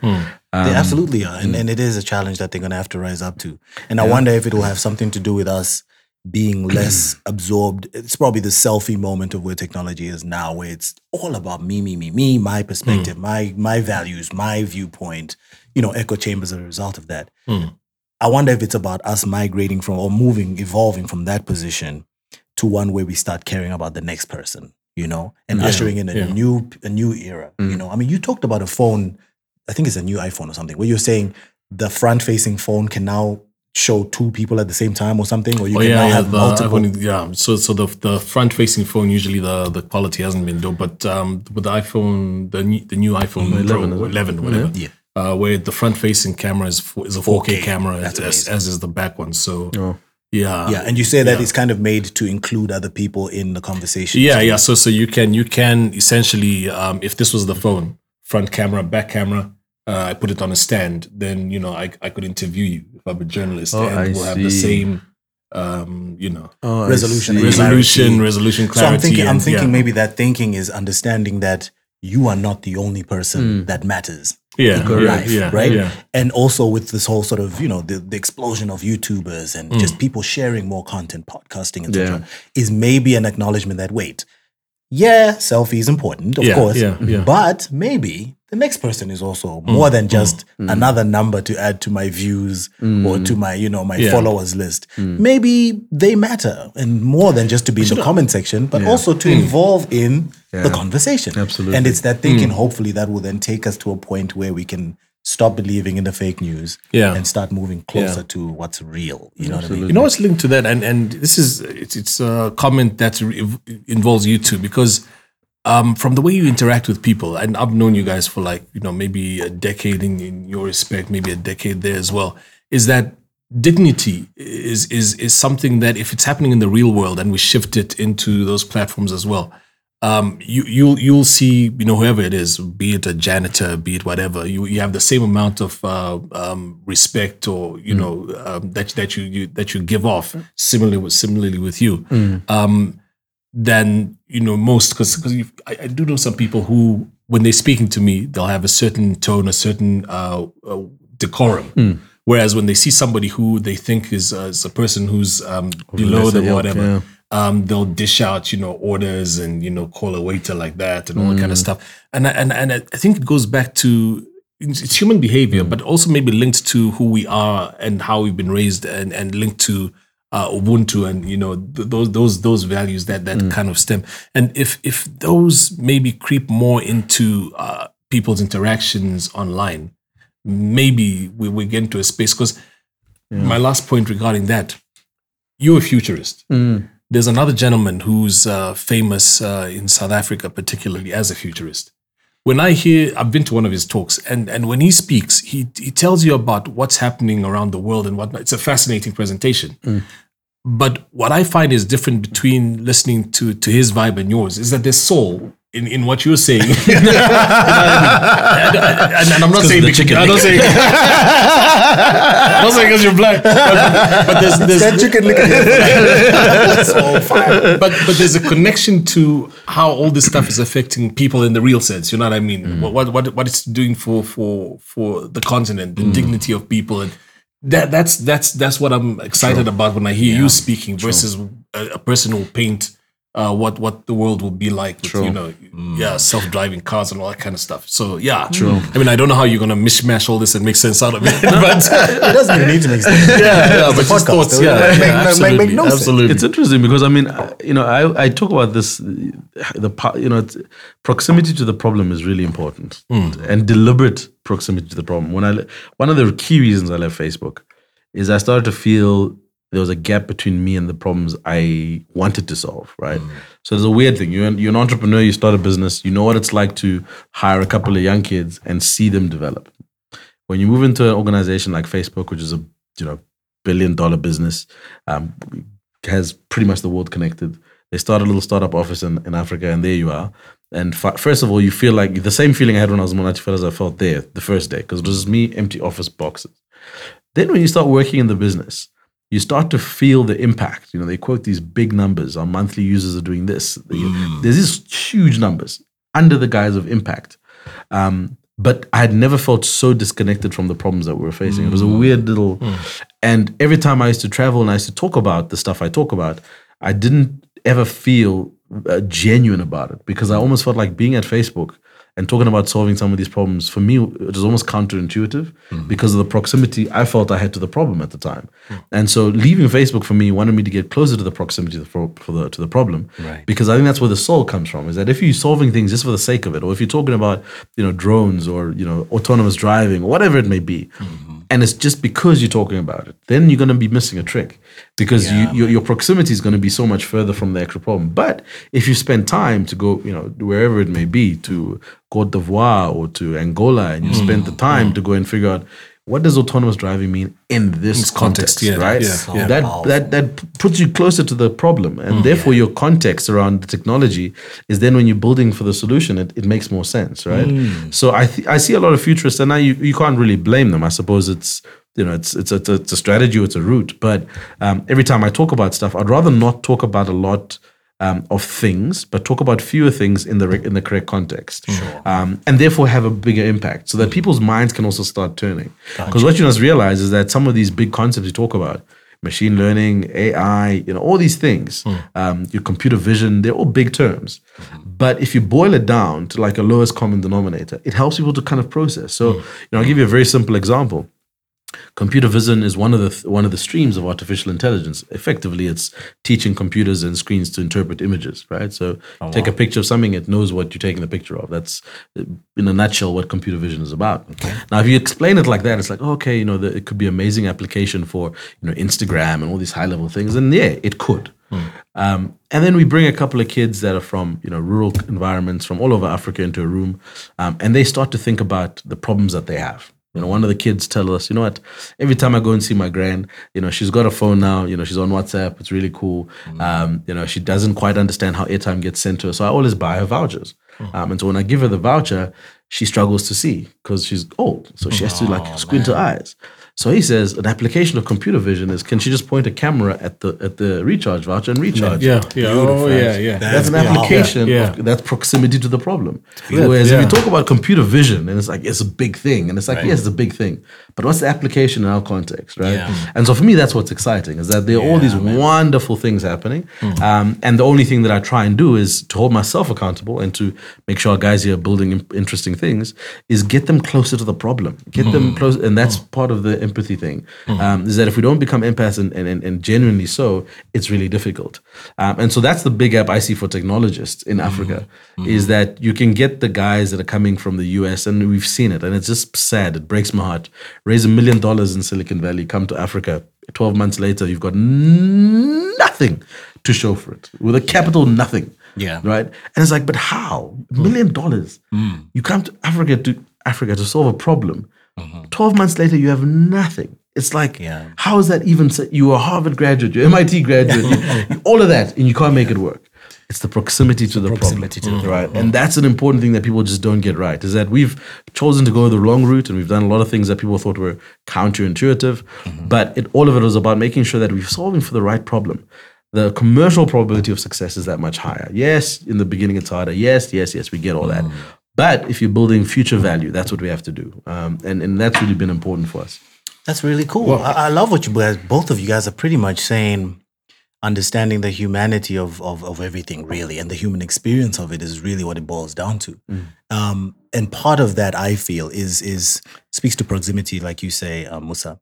Are. they um, absolutely are. And, and it is a challenge that they're going to have to rise up to. And I wonder if it will have something to do with us being (clears throat) less absorbed. It's probably the selfie moment of where technology is now, where it's all about me, me, me, me, my perspective, hmm. my my values, my viewpoint. You know, echo chambers are a result of that. Hmm. I wonder if it's about us migrating from or moving, evolving from that position to one where we start caring about the next person, you know, and ushering in a yeah. new a new era. You hmm. know, I mean, you talked about a phone. I think it's a new iPhone or something, where you're saying the front-facing phone can now show two people at the same time or something, or you Oh can yeah, now yeah, have the multiple. iPhone, yeah. So so the the front facing phone usually the the quality hasn't been dope, but um with the iPhone the new, the new iPhone 11 11, Pro, 11 whatever. Yeah. Uh, where the front facing camera is fo- is a 4K, 4K. camera as, as, as is the back one. So Oh. yeah. yeah, and you say that yeah. it's kind of made to include other people in the conversation. Yeah, yeah. So so you can you can essentially um, if this was the phone, front camera, back camera, uh, I put it on a stand, then you know I I could interview you if I'm a journalist Oh, and I we'll have the same um, you know Oh, I Resolution see. resolution, clarity. resolution So. I'm thinking, I'm thinking yeah. maybe that thinking is understanding that you are not the only person that matters. yeah, in your yeah, life, yeah, right? Yeah. And also with this whole sort of, you know, the, the explosion of YouTubers and Mm. just people sharing more content, podcasting, etc., Yeah. is maybe an acknowledgement that wait, yeah, selfie is important, of Yeah, course, yeah, yeah. but maybe the next person is also Mm, more than just another number to add to my views or to my, you know, my followers list. Maybe they matter and more than just to be in the comment section, but also to involve in the conversation. Absolutely. And it's that thinking, hopefully, that will then take us to a point where we can stop believing in the fake news Yeah. and start moving closer Yeah. to what's real. You know what I mean? You know what's linked to that, and and this is it's, it's a comment that involves you too, because um, from the way you interact with people, and I've known you guys for like you know maybe a decade in, in your respect, maybe a decade there as well, is that dignity is is is something that if it's happening in the real world and we shift it into those platforms as well. Um, you you'll you'll see you know whoever it is, be it a janitor, be it whatever, you you have the same amount of uh, um, respect or you know um, that that you, you that you give off similarly with similarly with you um, than you know most because because I, I do know some people who when they're speaking to me they'll have a certain tone, a certain uh, uh, decorum. Whereas when they see somebody who they think is, uh, is a person who's um, below them or whatever, yeah. Um, they'll dish out, you know, orders and you know, call a waiter like that and all that kind of stuff. And I- and and I think it goes back to it's human behavior, but also maybe linked to who we are and how we've been raised, and and linked to uh, Ubuntu and you know th- those those those values that that kind of stem. And if if those maybe creep more into uh, people's interactions online, maybe we we get into a space because my last point regarding that, you're a futurist. There's another gentleman who's uh, famous uh, in South Africa, particularly as a futurist. When I hear, I've been to one of his talks, and, and when he speaks, he, he tells you about what's happening around the world and whatnot. It's a fascinating presentation. But what I find is different between listening to, to his vibe and yours is that there's soul in, in what you were saying. (laughs) (laughs) and, and I'm not saying the because, chicken I'm not saying, I'm not saying because you're black, but, but there's, there's, That chicken lick That's all fine. but but there's a connection to how all this stuff is affecting people in the real sense. You know what I mean? Mm. What, what what what it's doing for for for the continent, the mm. dignity of people, and that that's that's that's what I'm excited about when I hear you speaking versus a, a person who paint uh, what what the world will be like with you know yeah self driving cars and all that kind of stuff. So yeah, true. I mean, I don't know how you're gonna mishmash all this and make sense out of it, (laughs) but (laughs) It doesn't even need to make sense. (laughs) yeah, yeah, but It's just thoughts, It yeah, would make- yeah, absolutely, make no sense. absolutely. It's interesting because I mean, uh, you know, I, I talk about this, the pa- you know, it's, proximity to the problem is really important, and deliberate proximity to the problem. When I one of the key reasons I left Facebook is I started to feel there was a gap between me and the problems I wanted to solve. Right. So there's a weird thing. You're an, you're an entrepreneur. You start a business. You know what it's like to hire a couple of young kids and see them develop. When you move into an organization like Facebook, which is a you know billion dollar business, um, has pretty much the world connected. They start a little startup office in, in Africa, and there you are. And fi- first of all, you feel like the same feeling I had when I was Monachi Fellows, I felt there the first day, because it was me, empty office boxes. Then when you start working in the business, you start to feel the impact. You know, they quote these big numbers. Our monthly users are doing this. There's these huge numbers under the guise of impact. Um, but I had never felt so disconnected from the problems that we were facing. It was a weird little, and every time I used to travel and I used to talk about the stuff I talk about, I didn't ever feel uh, genuine about it because I almost felt like being at Facebook and talking about solving some of these problems for me it was almost counterintuitive because of the proximity I felt I had to the problem at the time. Hmm. And so leaving Facebook for me wanted me to get closer to the proximity to the, pro- for the, to the problem Right. because I think that's where the soul comes from. Is that if you're solving things just for the sake of it, or if you're talking about you know drones or you know autonomous driving or whatever it may be, hmm. And it's just because you're talking about it, then you're going to be missing a trick because you, your, your proximity is going to be so much further from the actual problem. But if you spend time to go, you know, wherever it may be, to Cote d'Ivoire or to Angola, and you spend the mm. time mm. to go and figure out what does autonomous driving mean in this context, context, yeah, right? yeah, yeah. That Powerful. that that puts you closer to the problem, and therefore your context around the technology is then when you're building for the solution, it, it makes more sense, right? So I th- I see a lot of futurists, and I, you you can't really blame them. I suppose it's you know it's it's a, it's a, it's a strategy, it's a route. But um, every time I talk about stuff, I'd rather not talk about a lot. Um, of things, but talk about fewer things in the re- in the correct context, um, and therefore have a bigger impact, so that people's minds can also start turning. Because what you must realize is that some of these big concepts you talk about, machine learning, AI, you know, all these things, um, your computer vision, they're all big terms. But if you boil it down to like a lowest common denominator, it helps people to kind of process. So, you know, I'll give you a very simple example. Computer vision is one of the th- one of the streams of artificial intelligence. Effectively, it's teaching computers and screens to interpret images, right? So, take a picture of something, it knows what you're taking the picture of. That's, in a nutshell, what computer vision is about. Now, if you explain it like that, it's like, okay, you know, the, it could be amazing application for you know Instagram and all these high level things, and yeah, it could. Um, and then we bring a couple of kids that are from you know rural environments from all over Africa into a room, um, and they start to think about the problems that they have. You know, one of the kids tell us, you know what? Every time I go and see my grand, you know, she's got a phone now. You know, she's on WhatsApp. It's really cool. Um, you know, she doesn't quite understand how airtime gets sent to her, so I always buy her vouchers. Um, and so when I give her the voucher, she struggles to see because she's old, so she has to like squint her eyes. So he says an application of computer vision is can she just point a camera at the at the recharge voucher and recharge? yeah, yeah, oh yeah, yeah. That's an application. Yeah. Of, that's proximity to the problem. Whereas if Yeah. you talk about computer vision, and it's like it's a big thing, and it's like yes, it's a big thing, but what's the application in our context, right? Yeah. And so for me, that's what's exciting is that there are all these wonderful things happening, um, and the only thing that I try and do is to hold myself accountable and to make sure our guys here are building interesting things is get them closer to the problem, get them close, and that's part of the empathy thing. Um, is that if we don't become empaths and, and, and, genuinely so, it's really difficult. Um, and so that's the big gap I see for technologists in Africa is that you can get the guys that are coming from the US, and we've seen it, and it's just sad. It breaks my heart. Raise a million dollars in Silicon Valley, come to Africa. 12 months later, you've got nothing to show for it with a capital nothing. Yeah. Right. And it's like, but how? A million dollars. You come to Africa to Africa to solve a problem. Mm-hmm. 12 months later, you have nothing. It's like, Yeah. how is that even? You are a Harvard graduate, you're MIT graduate, (laughs) you- all of that, and you can't make it work. It's the proximity to the proximity to mm-hmm. problem, the right? And that's an important thing that people just don't get right. Is that we've chosen to go the wrong route, and we've done a lot of things that people thought were counterintuitive, mm-hmm. but it, all of it was about making sure that we're solving for the right problem. The commercial probability of success is that much higher. Yes, in the beginning it's harder. Yes, yes, yes, we get all that. Mm. But if you're building future value, that's what we have to do, um, and and that's really been important for us. That's really cool. I, I love what you guys, both of you guys are pretty much saying, understanding the humanity of, of of everything really and the human experience of it is really what it boils down to. Um, and part of that i feel is is speaks to proximity like you say uh, musa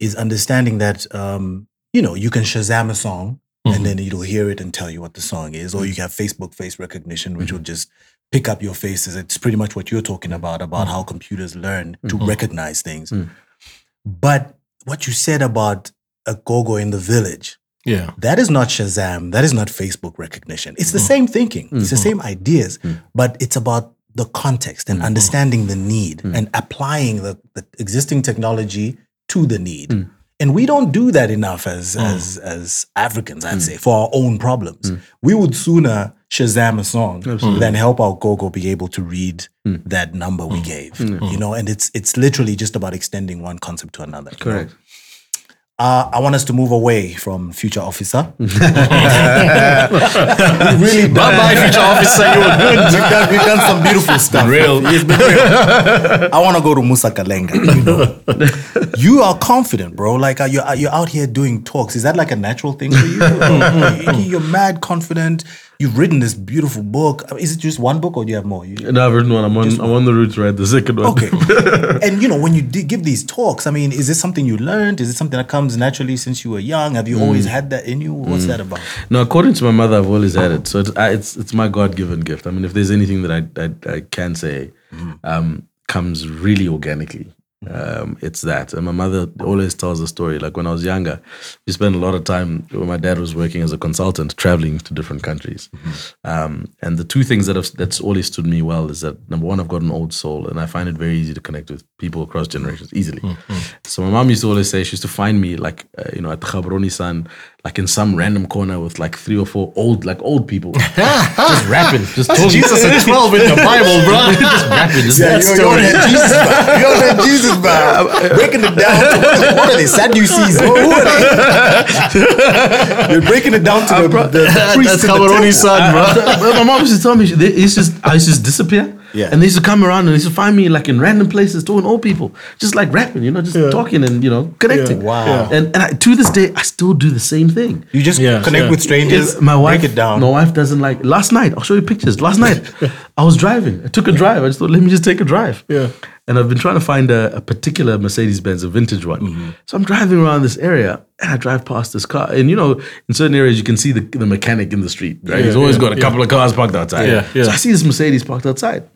is understanding that um, you know you can shazam a song and then it'll hear it and tell you what the song is or you can have facebook face recognition which will just pick up your faces. It's pretty much what you're talking about about mm. how computers learn to mm-hmm. recognize things. Mm. But what you said about a gogo in the village Yeah. that is not Shazam. That is not Facebook recognition. It's the mm. same thinking. It's the mm-hmm. same ideas, but it's about the context and mm-hmm. understanding the need and applying the, the existing technology to the need. And we don't do that enough as hmm. as as Africans, I'd hmm. say, for our own problems. Hmm. We would sooner Shazam a song than help our Gogo be able to read that number we gave. You know, and it's it's literally just about extending one concept to another. you know? Correct. Uh, I want us to move away from future officer. we (laughs) really Bye bye, future officer. You were good. We've done, we've done some beautiful stuff. Real. It's been real. I want to go to Musa Kalenga. You, know. you are confident, bro. Like, are you are you out here doing talks? Is that like a natural thing for you? (laughs) You- You're mad confident. You've written this beautiful book. Is it just one book or do you have more? You- No, I've written one. I'm on. I'm on the route to write the second one. Okay. (laughs) and you know, when you d- give these talks, I mean, is this something you learned? Is it something that comes naturally since you were young? Have you mm. always had that in you? What's mm. that about? No, according to my mother, I've always had it. So it's I, it's, it's my God given gift. I mean, if there's anything that I I, I can say, mm. um, comes really organically. Um, it's that. And my mother always tells the story. Like when I was younger, we spent a lot of time when my dad was working as a consultant, traveling to different countries. Um, and the two things that have that's always stood me well is that number one, I've got an old soul, and I find it very easy to connect with people across generations easily. So my mom used to always say she used to find me like uh, you know at Gaborone Sun, like in some random corner with like three or four old like old people, (laughs) just rapping, just talking. Jesus at (laughs) 12 in the Bible, bro. (laughs) just rapping, just Yeah, you're, you're Jesus vibe. You're on that Jesus vibe. Breaking it down to what, what are they? Sadducees? Who who are they? You're breaking it down to uh, the, the, the priests That's in the Gaborone temple. son, bro. My mom used to tell me they used just, I used to just disappear. Yeah. And they used to come around and they used to find me like in random places talking to old people, just like rapping, you know, just talking and you know connecting. Yeah. Wow. And and I, to this day, I still do the same thing. You just Yeah, connect yeah. with strangers. If my wife, break it down. My wife doesn't like. Last night, I'll show you pictures. Last night, (laughs) I was driving. I took a drive. I just thought, let me just take a drive. Yeah. And I've been trying to find a, a particular Mercedes Benz, a vintage one. Mm-hmm. So I'm driving around this area, and I drive past this car. And you know, in certain areas, you can see the, the mechanic in the street. Right? Yeah, He's always yeah, got a yeah. couple of cars parked outside. Yeah, yeah. So I see this Mercedes parked outside,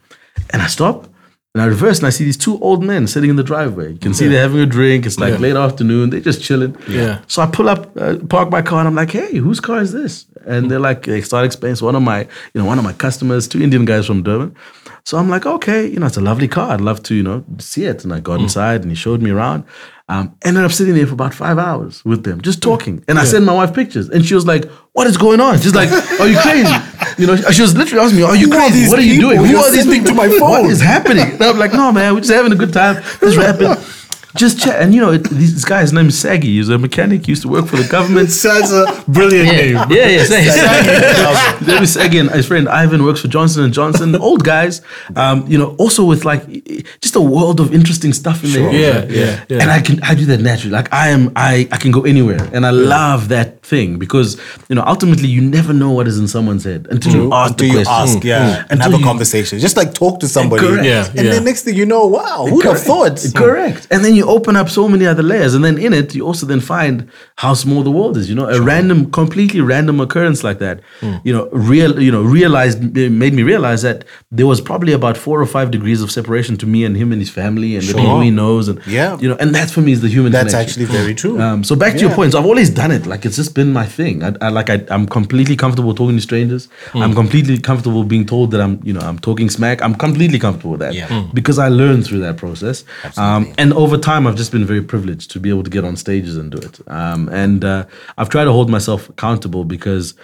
and I stop. And I reverse and I see these two old men sitting in the driveway. You can see they're having a drink. It's like Yeah. late afternoon. They're just chilling. Yeah. So I pull up, uh, park my car, and I'm like, "Hey, whose car is this?" And they're like, they start explaining. So one of my, you know, one of my customers, two Indian guys from Durban. So I'm like, "Okay, you know, it's a lovely car. I'd love to, you know, see it." And I got inside, and he showed me around. Um, ended up sitting there for about five hours with them, just talking. And I sent my wife pictures, and she was like, "What is going on?" She's like, "Are you crazy?" (laughs) You know, she was literally asking me, "Are you Who crazy? these what are you people doing? Who you're are these people? to my phone?" What is happening?" And I'm like, "No, man, we're just having a good time, just (laughs) rapping." Just chat, and you know, it, this this guy's name is Saggy. He's a mechanic. Used to work for the government. (laughs) That's a brilliant name. Yeah, yeah, Saggy. (laughs) There is again, his friend Ivan works for Johnson and Johnson. Old guys, um, you know, also with like just a world of interesting stuff in there. Yeah, yeah, yeah. And I can I do that naturally. Like I am, I I can go anywhere, and I love that thing because you know ultimately you never know what is in someone's head until you mm. ask Until the you question. ask, mm. yeah, mm. and Until have a you- conversation. Just like talk to somebody. Correct. Yeah, and yeah. then next thing you know, wow, who'd have thought? Correct. And then you open up so many other layers. And then in it, you also then find how small the world is. You know, a random, completely random occurrence like that, Hmm. you know, real, you know, realized, made me realize that there was probably about four or five degrees of separation to me and him and his family and the people he knows. And, Yeah. you know, and that for me is the human That's connection. actually very true. Um, so back to your Yeah. point, so I've always done it. Like it's just been my thing. I, I like I, I'm completely comfortable talking to strangers. Hmm. I'm completely comfortable being told that I'm, you know, I'm talking smack. I'm completely comfortable with that Yeah. Hmm. because I learned through that process. Um, and over time, I've just been very privileged to be able to get on stages and do it. Um, and uh, I've tried to hold myself accountable because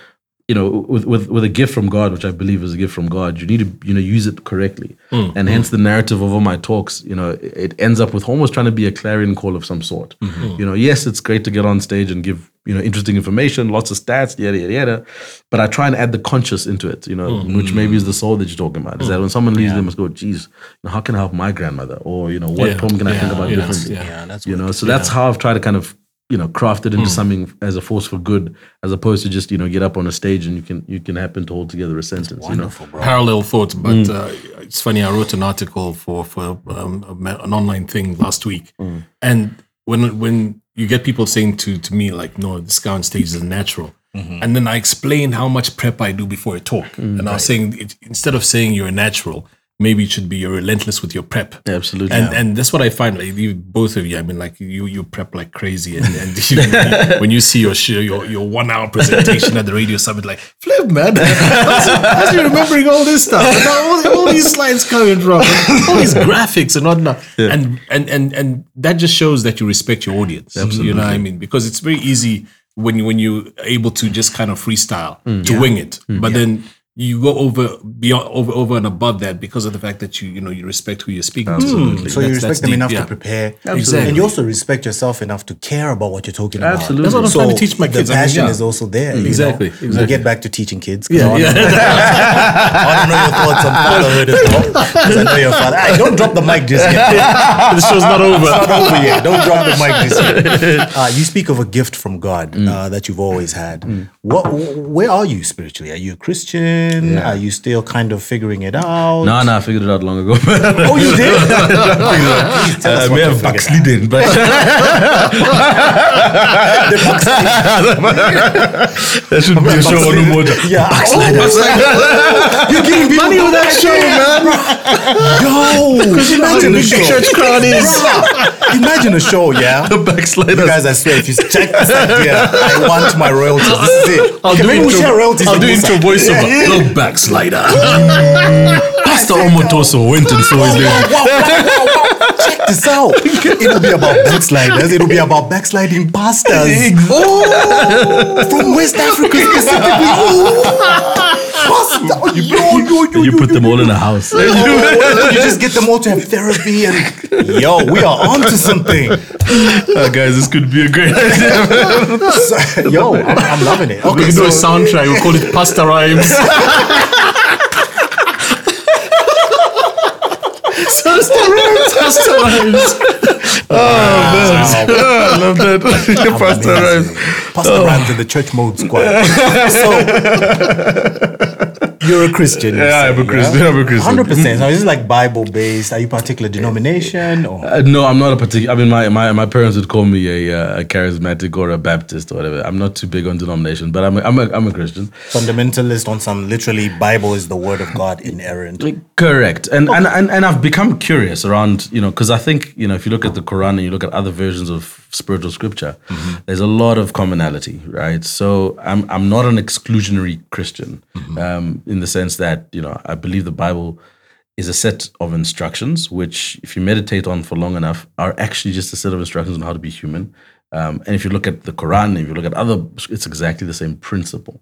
you know, with, with with a gift from God, which I believe is a gift from God, you need to you know use it correctly, and hence the narrative of all my talks. You know, it, ends up with almost trying to be a clarion call of some sort. You know, yes, it's great to get on stage and give you know interesting information, lots of stats, yada yada yada, but I try and add the conscious into it. You know, which maybe is the soul that you're talking about. Is that when someone leaves, they must go, "Geez, how can I help my grandmother?" Or you know, what Yeah. poem can I Yeah. think about Yeah. differently? Yeah. Yeah, that's you know, so that's how I've tried to kind of you know craft it into hmm. something as a force for good as opposed to just you know get up on a stage and you can you can happen to hold together a sentence you know? parallel thoughts but hmm. uh, it's funny. I wrote an article for for um, an online thing last week, hmm. and when when you get people saying to to me like, "No, this guy on stage is natural," and then I explained how much prep I do before I talk, and I was saying it, instead of saying you're a natural. Maybe it should be you're relentless with your prep. Absolutely. and and that's what I find. Like you, both of you, I mean, like you, you prep like crazy, and, and (laughs) you, when you see your show, your your one hour presentation at the radio summit, like flip, man, how's, he remembering all this stuff? All, all these slides coming from, all these graphics and whatnot, and and and and that just shows that you respect your audience. Absolutely. You know what I mean? Because it's very easy when you when you're able to just kind of freestyle mm. to wing it, but mm. then. You go over beyond over over and above that because of the fact that you you know you respect who you're speaking to. So you respect them deep, enough yeah. to prepare, Exactly. and you also respect yourself enough to care about what you're talking about. Absolutely. That's what I'm trying to teach my the kids. I mean, passion yeah. is also there. you know? Exactly, We'll get back to teaching kids. Yeah, (laughs) wanna yeah. know- I want to know your thoughts on fatherhood as well. (laughs) 'Cause I know your father. Hey, don't drop the mic just yet. (laughs) the show's not over. It's not over yet. Don't drop the mic this year. Uh, you speak of a gift from God uh, that you've always had. What? Where are you spiritually? Are you a Christian? Are you still kind of figuring it out? no no I figured it out long ago Oh, you did? I may have backslidden but (laughs) that should be a show on the motor Yeah, oh, You're giving money with that show, man. Yo, imagine a show. church crowd is. Imagine a show, yeah. (laughs) The backsliders You guys, I swear, if you check this idea, I want my royalties. This is it. I'll Okay, do maybe we intro- share royalties. I'll do intro voiceover. Yeah, yeah. Backslider. (laughs) Pastor Omotoso went and saw his lady Check this out. It'll be about backsliders. It'll be about backsliding pastors. Oh, from West Africa specifically. Oh, pastor. Yo, yo, yo, you yo, put yo, them yo. all in a house Oh, (laughs) you just get them all to have therapy and yo, we are onto something. Uh, guys this could be a great idea So- yo, I'm, I'm loving it. we Okay, can do a so soundtrack. We'll call it Pastor Rhymes. (laughs) Pastor Rhymes. (laughs) Oh man. I love that (laughs) Pastor Rhymes Pastor Rhymes in the church mode squad. (laughs) so you're a Christian. you Yeah, I'm a Christian, I'm a Christian. Hundred percent. So is this like Bible based? Are you particular denomination or? Uh, no, I'm not a particular. I mean, my, my, my parents would call me a, uh, a charismatic or a Baptist or whatever. I'm not too big on denomination, but I'm a, I'm a, I'm a Christian. fundamentalist on some literally Bible is the word of God inerrant. Correct. And, and, and, and I've become curious around, you know, because I think, you know, if you look at the Quran and you look at other versions of spiritual scripture, there's a lot of commonality, right? So I'm, I'm not an exclusionary Christian um, in the sense that, you know, I believe the Bible is a set of instructions, which, if you meditate on for long enough, are actually just a set of instructions on how to be human. Um, and if you look at the Quran, if you look at other, it's exactly the same principle.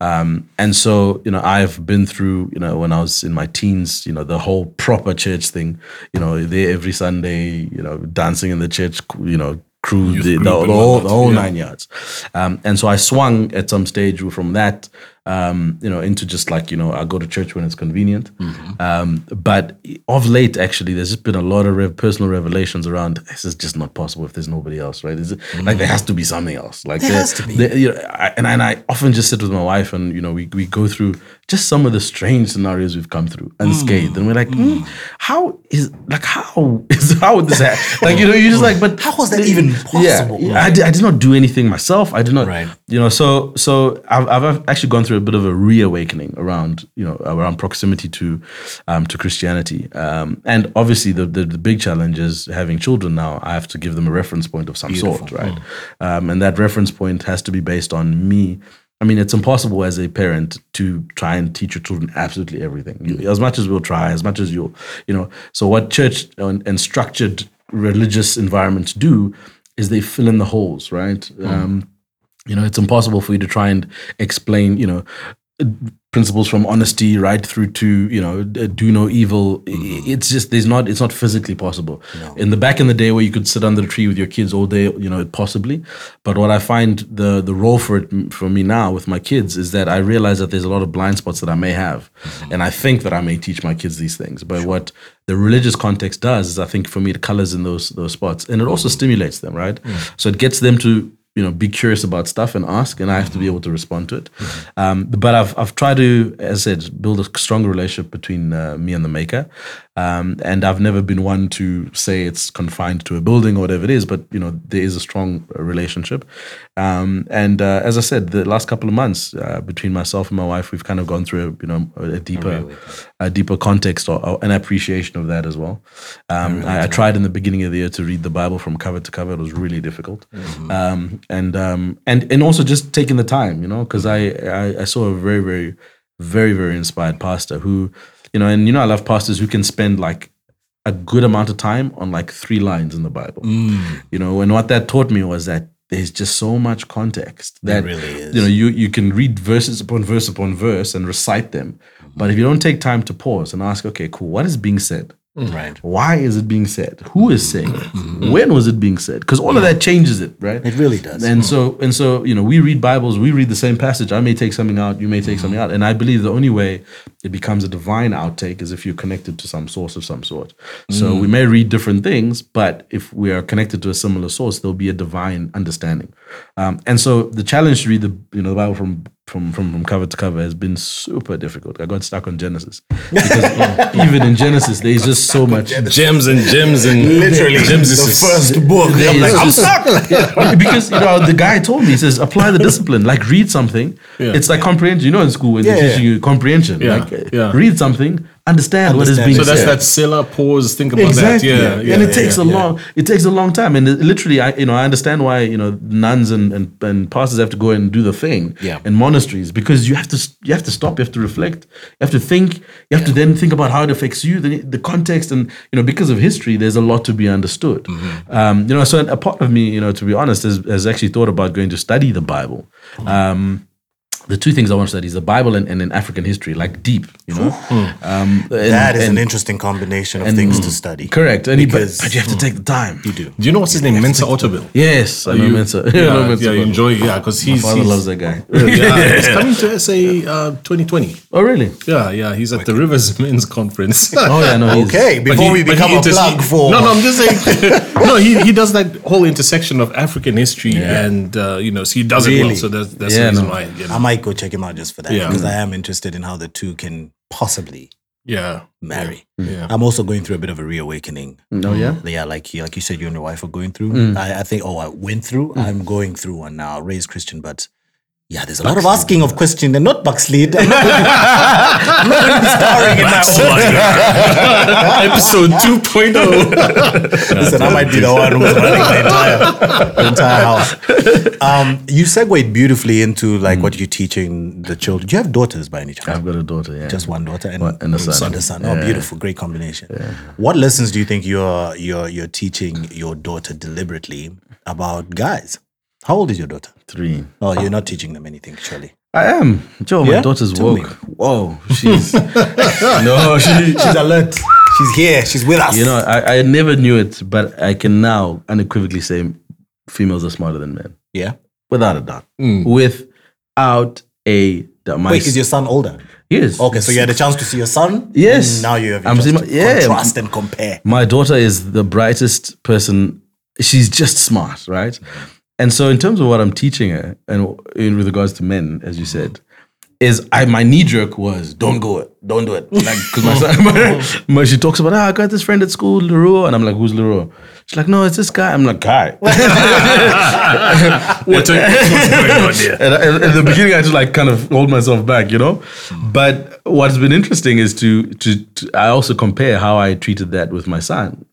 Um, and so, you know, I've been through, you know, when I was in my teens, you know, the whole proper church thing, you know, there every Sunday, you know, dancing in the church, you know, crew, the, the, the whole, the whole yeah. nine yards. Um, and so I swung at some stage from that, um, you know, into just like, you know, I go to church when it's convenient. Um, but of late, actually, there's just been a lot of rev- personal revelations around this is just not possible if there's nobody else, right? Is it, Like there has to be something else. Like There has to be. there- you know, I, and, and I often just sit with my wife and, you know, we, we go through just some of the strange scenarios we've come through unscathed. And we're like, hmm, how is, like, how (laughs) is, how would this happen? (laughs) Like, you know, you're just like, but How was that even possible? yeah, I, did, I did not do anything myself. I did not, Right. you know. So, so I've, I've actually gone through a bit of a reawakening around, you know, around proximity to, um, to Christianity. Um, and obviously, the, the the big challenge is having children now. I have to give them a reference point of some sort, right? Um, and that reference point has to be based on me. I mean, it's impossible as a parent to try and teach your children absolutely everything. You- As much as we'll try, as much as you'll, you know. So what church and, and structured religious environments do is they fill in the holes, right? Um, you know, it's impossible for you to try and explain, you know, principles from honesty right through to you know do no evil. Mm-hmm. It's just there's not it's not physically possible. In the back in the day where you could sit under the tree with your kids all day, you know, possibly. But what I find the the role for it for me now with my kids is that I realize that there's a lot of blind spots that I may have, Mm-hmm. and I think that I may teach my kids these things. But what the religious context does is I think for me it colors in those those spots, and it also stimulates them, right? So it gets them to you know be curious about stuff and ask, and I have to be able to respond to it. Um, but I've I've tried to, as I said, build a stronger relationship between uh, me and the maker, um, and I've never been one to say it's confined to a building or whatever it is. But you know there is a strong relationship, um, and uh, as I said, the last couple of months uh, between myself and my wife, we've kind of gone through a, you know a deeper a deeper context or, or an appreciation of that as well. Um, I, I tried in the beginning of the year to read the Bible from cover to cover. It was really difficult, um, and um, and and also just taking the time, you know, because I, I I saw a very very very very inspired pastor who, you know, and you know I love pastors who can spend like a good amount of time on like three lines in the Bible. Mm. You know, and what that taught me was that there's just so much context that really is. you know you you can read verses upon verse upon verse and recite them, mm-hmm. but if you don't take time to pause and ask, okay, cool, what is being said? Right. Why is it being said? Who is saying it? Mm-hmm. When was it being said? Because all of that changes it, right? It really does. And so and so, you know, we read Bibles, we read the same passage. I may take something out, you may take mm-hmm. something out, and I believe the only way it becomes a divine outtake is if you're connected to some source of some sort. So we mm. may read different things, but if we are connected to a similar source, there'll be a divine understanding. Um, and so the challenge to read the you know the Bible from from from, from cover to cover has been super difficult. I got stuck on Genesis because (laughs) even in Genesis, there's just so much. Gems and gems and (laughs) Literally, gems the first book. I'm like, is I'm stuck. Yeah, because you know the guy told me he says apply the discipline like read something it's like comprehension you know in school when Yeah, they're yeah. teaching you comprehension Yeah, like yeah. read something understand, what is being So that's said that Silla pause. Think about exactly that. Yeah, yeah. and it yeah, takes a yeah. long it takes a long time and it- literally i you know i understand why you know nuns and, and and pastors have to go and do the thing Yeah. and monasteries because you have to you have to stop you have to reflect you have to think you have to then think about how it affects you the, the context and you know because of history there's a lot to be understood Mm-hmm. um, you know so a part of me you know to be honest has, has actually thought about going to study the bible um, the two things I want to study is the Bible and, and in African history, like deep, you know. Um, and- That is and- an interesting combination of things to study. Correct. And he, but, but you have to take the time. You do. Do you know what's his name? Mensa Otabil. Yes, I know You- Mensa. Yeah, (laughs) I know Mensa yeah, you enjoy. Yeah, because My he's, father he's loves that guy. (laughs) yeah, he's coming to SA uh, 2020. oh, really? Yeah, yeah, he's at the Rivers (laughs) Men's Conference. Oh, yeah, no. Okay, before he- we become a inter- plug for no, no, I'm just saying. no, he, he does that whole intersection of African history and uh, you know, so he does it well. So that's that's Yeah, the reason no. why. You know. I might go check him out just for that Yeah. because I am interested in how the two can possibly yeah, marry. Mm. yeah. I'm also going through a bit of a reawakening. Mm. Oh, yeah? Mm. Yeah, like you, like you said, you and your wife are going through. I, I think. Oh, I went through. I'm going through one now. Raised Christian, but yeah, there's a lot of asking of questions and not backslid. I'm not going to be, I'm (laughs) not going to be starring in my own. (laughs) Episode 2.0. (laughs) Listen, I might be the one who's running the entire, the entire house. Um, you segued beautifully into like what you're teaching the children. Do you have daughters by any chance? I've got a daughter, yeah. Just one daughter and, One- and a son. And a son. Oh, beautiful, great combination. What lessons do you think you're you're you're teaching your daughter deliberately about guys? How old is your daughter? three. Oh, you're not teaching them anything, surely. I am. Joe, my daughter's Tell me. woke. Whoa, she's (laughs) no, she, She's alert. She's here. She's with us. You know, I, I never knew it, but I can now unequivocally say females are smarter than men, yeah. without a doubt. Hmm. Without a doubt. My Wait, is your son older? yes. Okay, so you had a chance to see your son. Yes. And now you have I'm seeing my- yeah. contrast and compare. my daughter is the brightest person. She's just smart, right? And so, in terms of what I'm teaching her, and in with regards to men, as you said, is I my knee jerk was don't go it, don't do it, like because my son, (laughs) my, my- she talks about ah, I got this friend at school, Leroy, and I'm like, who's Leroy? She's like, no, it's this guy. I'm like, guy. What's going on here? and, and in the beginning, I just like kind of hold myself back, you know. But what's been interesting is to, to to I also compare how I treated that with my son,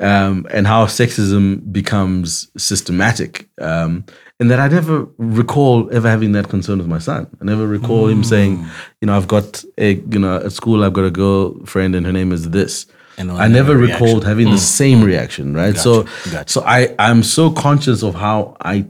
um, and how sexism becomes systematic. Um, and that I never recall ever having that concern with my son. I never recall him saying, you know, I've got a you know at school I've got a girlfriend and her name is this. And I never reaction. recalled having the same reaction, right? so, Gotcha. so I I'm so conscious of how I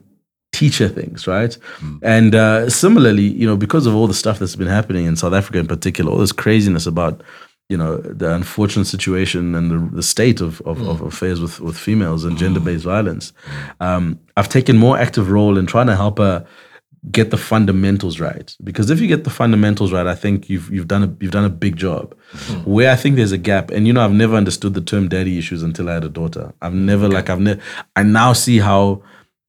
teach her things, right? And uh, similarly, you know, because of all the stuff that's been happening in South Africa in particular, all this craziness about you know the unfortunate situation and the, the state of, of, of mm. affairs with, with females and gender-based mm. violence. Um, i've taken more active role in trying to help her get the fundamentals right. Because if you get the fundamentals right i think you've you've done a you've done a big job. Mm-hmm. Where i think there's a gap and you know i've never understood the term daddy issues until i had a daughter. I've never like i've never i now see how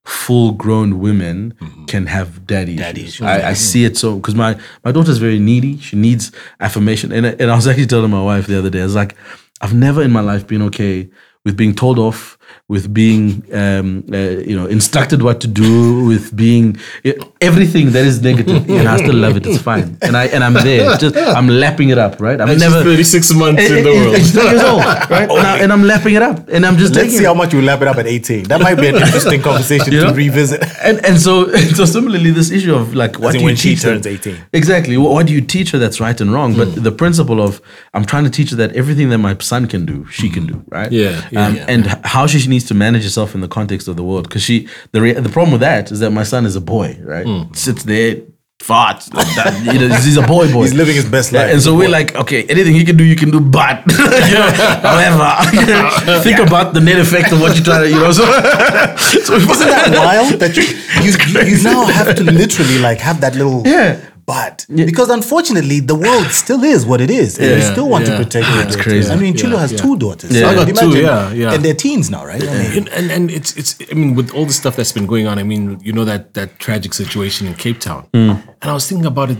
full grown women mm-hmm. can have daddy, Daddy issues. issues. I, I see it so because my my daughter's very needy. She needs affirmation, and and I was actually telling my wife the other day. I was like, I've never in my life been okay with being told off, with being um, uh, you know instructed what to do, with being everything that is negative, and I still love it. It's fine, and I and I'm there. Just I'm lapping it up, right? I'm And never. 36 months in the world. She's 10 years old, right? (laughs) And, I, and I'm lapping it up, and I'm just Let's taking see it. how much you lap it up at 18. That might be an interesting (laughs) conversation You to revisit. and and so (laughs) and so similarly this issue of like what in do you when she teach her- turns 18. exactly what, what do you teach her that's right and wrong but the principle of i'm trying to teach her that everything that my son can do she can do right Yeah, yeah, um, yeah. and how she needs to manage herself in the context of the world. Because she the rea- the problem with that is that my son is a boy right? Hmm. Sits there farts (laughs) like that. You know he's a boy boy. He's living his best life. and so we're like, okay, anything he can do, you can do, but (laughs) you know, however, (laughs) think about the net effect of what you're trying to, you know. So, so Isn't that wild. that you, you, you, you now have to literally like have that little Yeah. But because unfortunately the world still is what it is and you Yeah, still want yeah. to protect your daughter. crazy. I mean Chulo Yeah, has yeah. two daughters Yeah. so I got can two, yeah, yeah. and they're teens now right I mean, and, and and it's it's I mean with all the stuff that's been going on, I mean you know that that tragic situation in Cape Town, hmm. and I was thinking about it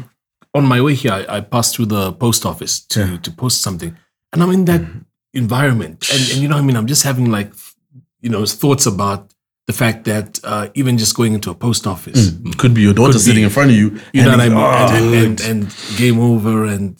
on my way here. I, I passed through the post office to to post something, and I'm in that hmm. environment, and and you know I mean I'm just having like you know thoughts about the fact that uh, even just going into a post office, could be your daughter Could be. sitting in front of you. you know what I and mean, oh, and, and, and, and game over, and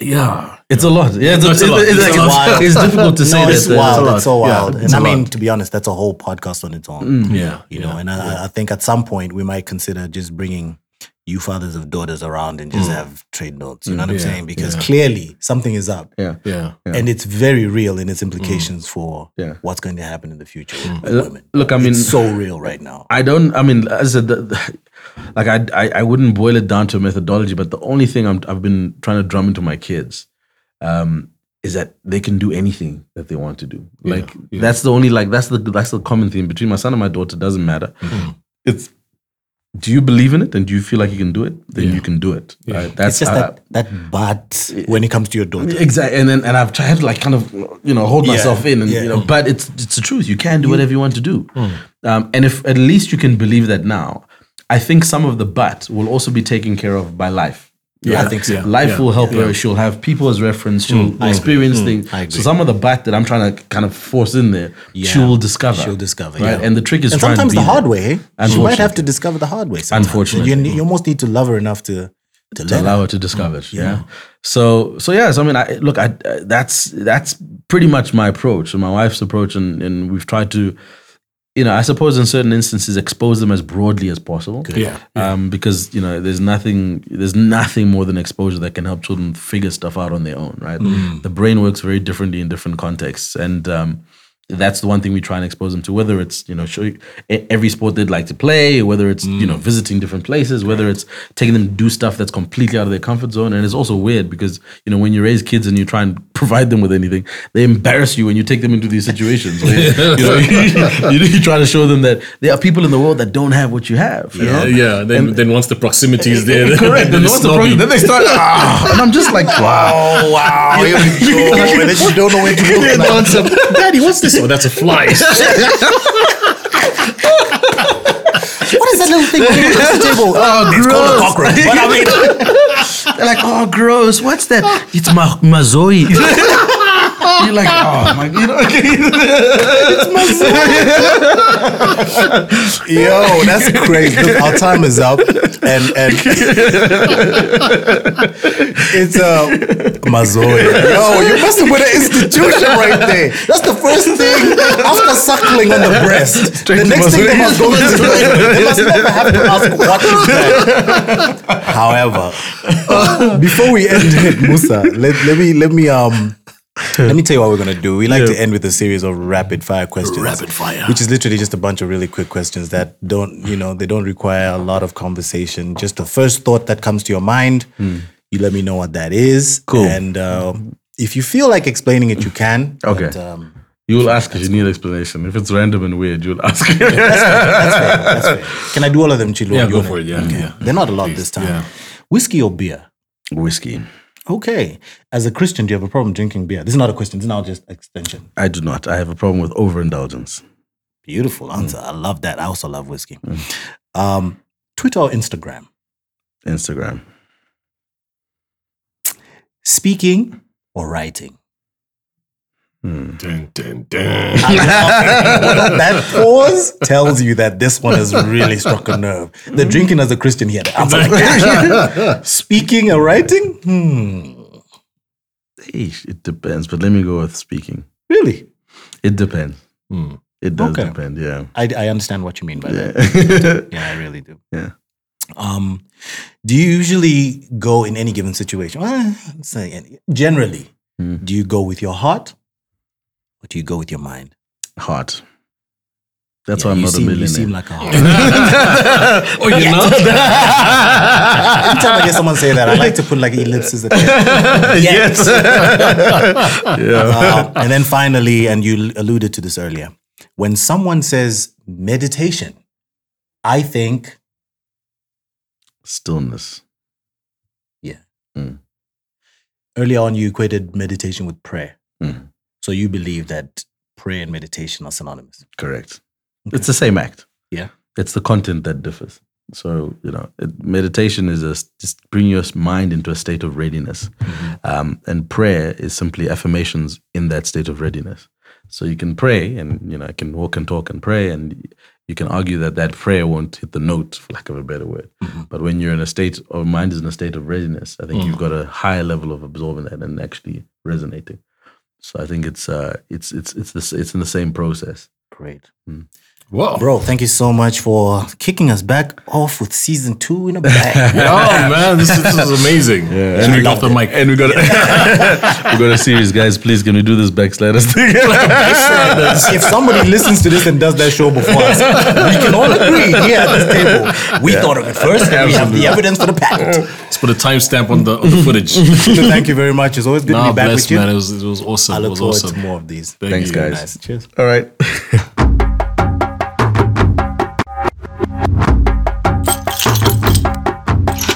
yeah, it's a lot. Yeah, it's, No, it's, it's a lot. it's, It's like- a lot. it's difficult to say no, that. it's uh, wild. It's so lot. Yeah, wild. and I mean, lot. to be honest, that's a whole podcast on its own. yeah, You know, yeah. and I, I think at some point we might consider just bringing you fathers of daughters around and just have trade notes. You know what I'm saying? Because yeah. clearly something is up. Yeah. yeah. And it's very real in its implications for Yeah. what's going to happen in the future with women. look, I mean- it's so real right now. I don't. I mean, as I said, the, the- like I, I, I wouldn't boil it down to a methodology, but the only thing I'm, I've been trying to drum into my kids um, is that they can do anything that they want to do. Like yeah. that's the only like that's the that's the common theme between my son and my daughter. Doesn't matter. Mm-hmm. It's do you believe in it and do you feel like you can do it? Then Yeah. you can do it. Right? It's That's just uh, that that but when it comes to your daughter. Exactly, and then and I've tried to like kind of you know hold Yeah, myself in, and yeah. you know, but it's it's the truth. You can do whatever you want to do, Hmm. um, and if at least you can believe that now, I think some of the but will also be taken care of by life. Yeah, I think so. Life Yeah, will help her. She'll have people as reference. She'll experience things. Hmm. So some of the but that I'm trying to kind of force in there, she'll discover. She'll discover, right? yeah. And the trick is and trying sometimes to be the hard way. eh? She might have to discover the hard way. Sometimes. Unfortunately. you, you almost need to love her enough to to, to let allow her. her to discover it. Yeah. So so yeah. So I mean, I, look, I uh, that's that's pretty much my approach and my wife's approach, and and we've tried to, you know, I suppose in certain instances expose them as broadly as possible. Yeah, Um, because you know, there's nothing there's nothing more than exposure that can help children figure stuff out on their own. Right. The brain works very differently in different contexts, and um, that's the one thing we try and expose them to. Whether it's you know show e- every sport they'd like to play, whether it's you know visiting different places, whether it's taking them to do stuff that's completely out of their comfort zone. And it's also weird because you know when you raise kids and you try and (laughs) provide them with anything, they embarrass you when you take them into these situations. (laughs) where, you know, you, (laughs) you, try to show them that there are people in the world that don't have what you have. You Yeah, know? yeah. Then, then once the proximity is there, then, Correct. then And the snobby. Then they start, ah, and I'm just like, wow. Oh wow! Here we go. And then you don't know where to look. Yeah, now. no, it's a- Daddy, what's this? Oh, that's a fly. (laughs) What is that little thing on the table? Oh, it's called a gross. cockroach. But I mean, They're like, oh, gross. What's that? It's ma- Mazoe. (laughs) You're like, oh my, you know, yo, that's crazy. Look, our time is up, and and it's uh, Mazoe. Yo, you must have with an institution right there. That's the first thing after suckling on the breast. Straight the next thing they must go to they must never have to ask what is that. However, before we end it, Musa, let, let me let me um (laughs) Let me tell you what we're gonna do. We like to end with a series of rapid fire questions. Rapid fire. Which is literally just a bunch of really quick questions that don't, you know, they don't require a lot of conversation. Just the first thought that comes to your mind. You let me know what that is. Cool. And uh, if you feel like explaining it, you can. Okay. But, um, You will ask if you need an explanation. If it's random and weird, you'll ask. that's fair. That's fair. (laughs) Can I do all of them, Chilu? Yeah, go for it. Yeah, yeah. They're not a lot this time. yeah. Whiskey or beer? Whiskey. Okay. As a Christian, do you have a problem drinking beer? This is not a question. This is now just extension. I do not. I have a problem with overindulgence. Beautiful answer. I love that. I also love whiskey. Um, Twitter or Instagram? Instagram. Speaking or writing? Dun, dun, (laughs) dun. that pause tells you that this one has really struck a nerve. The drinking as a Christian here. like. (laughs) Speaking or writing? Hmm. Eesh, It depends, but let me go with speaking. Really? It depends. It does Okay. depend. Yeah. I, I understand what you mean by that. (laughs) Yeah, I really do. Yeah. Um, do you usually go in any given situation? Well, let's say any- generally, do you go with your heart or do you go with your mind? Heart. That's Yeah, why I'm not seem, a You millionaire. seem like a (laughs) heart. Oh, you're not? Every time I hear someone say that, I like to put like ellipses at the end. (laughs) yes. Um, (laughs) and then finally, and you alluded to this earlier, when someone says meditation, I think, Stillness. yeah. Mm. Earlier on, you equated meditation with prayer. Mm. So you believe that prayer and meditation are synonymous. Correct. It's the same act. Yeah. It's the content that differs. So you know, it, meditation is a just bring your mind into a state of readiness, mm-hmm. um, and prayer is simply affirmations in that state of readiness. So you can pray, and you know, I can walk and talk and pray, and you can argue that that prayer won't hit the note, for lack of a better word. Mm-hmm. But when you're in a state, or mind is in a state of readiness, I think mm-hmm. you've got a higher level of absorbing that and actually resonating. So I think it's uh, it's it's it's the, it's in the same process. Great. Whoa. Bro, thank you so much for kicking us back off with season two in a bag. (laughs) Oh, man, this, is- this is amazing. Yeah, and we got the mic. And we got (laughs) we got a series, guys. Please, can we do this backsliders (laughs) thing? if somebody listens to this and does that show before us, we can all agree here at this table. We thought of it first, and we have the evidence for the patent. Let's put a timestamp on the, on the footage. So thank you very much. It's always good to nah, be back bless, with you. man. It was, it was awesome. I it look was forward awesome. to more of these. Thank Thanks, you. guys. Nice. Cheers. All right.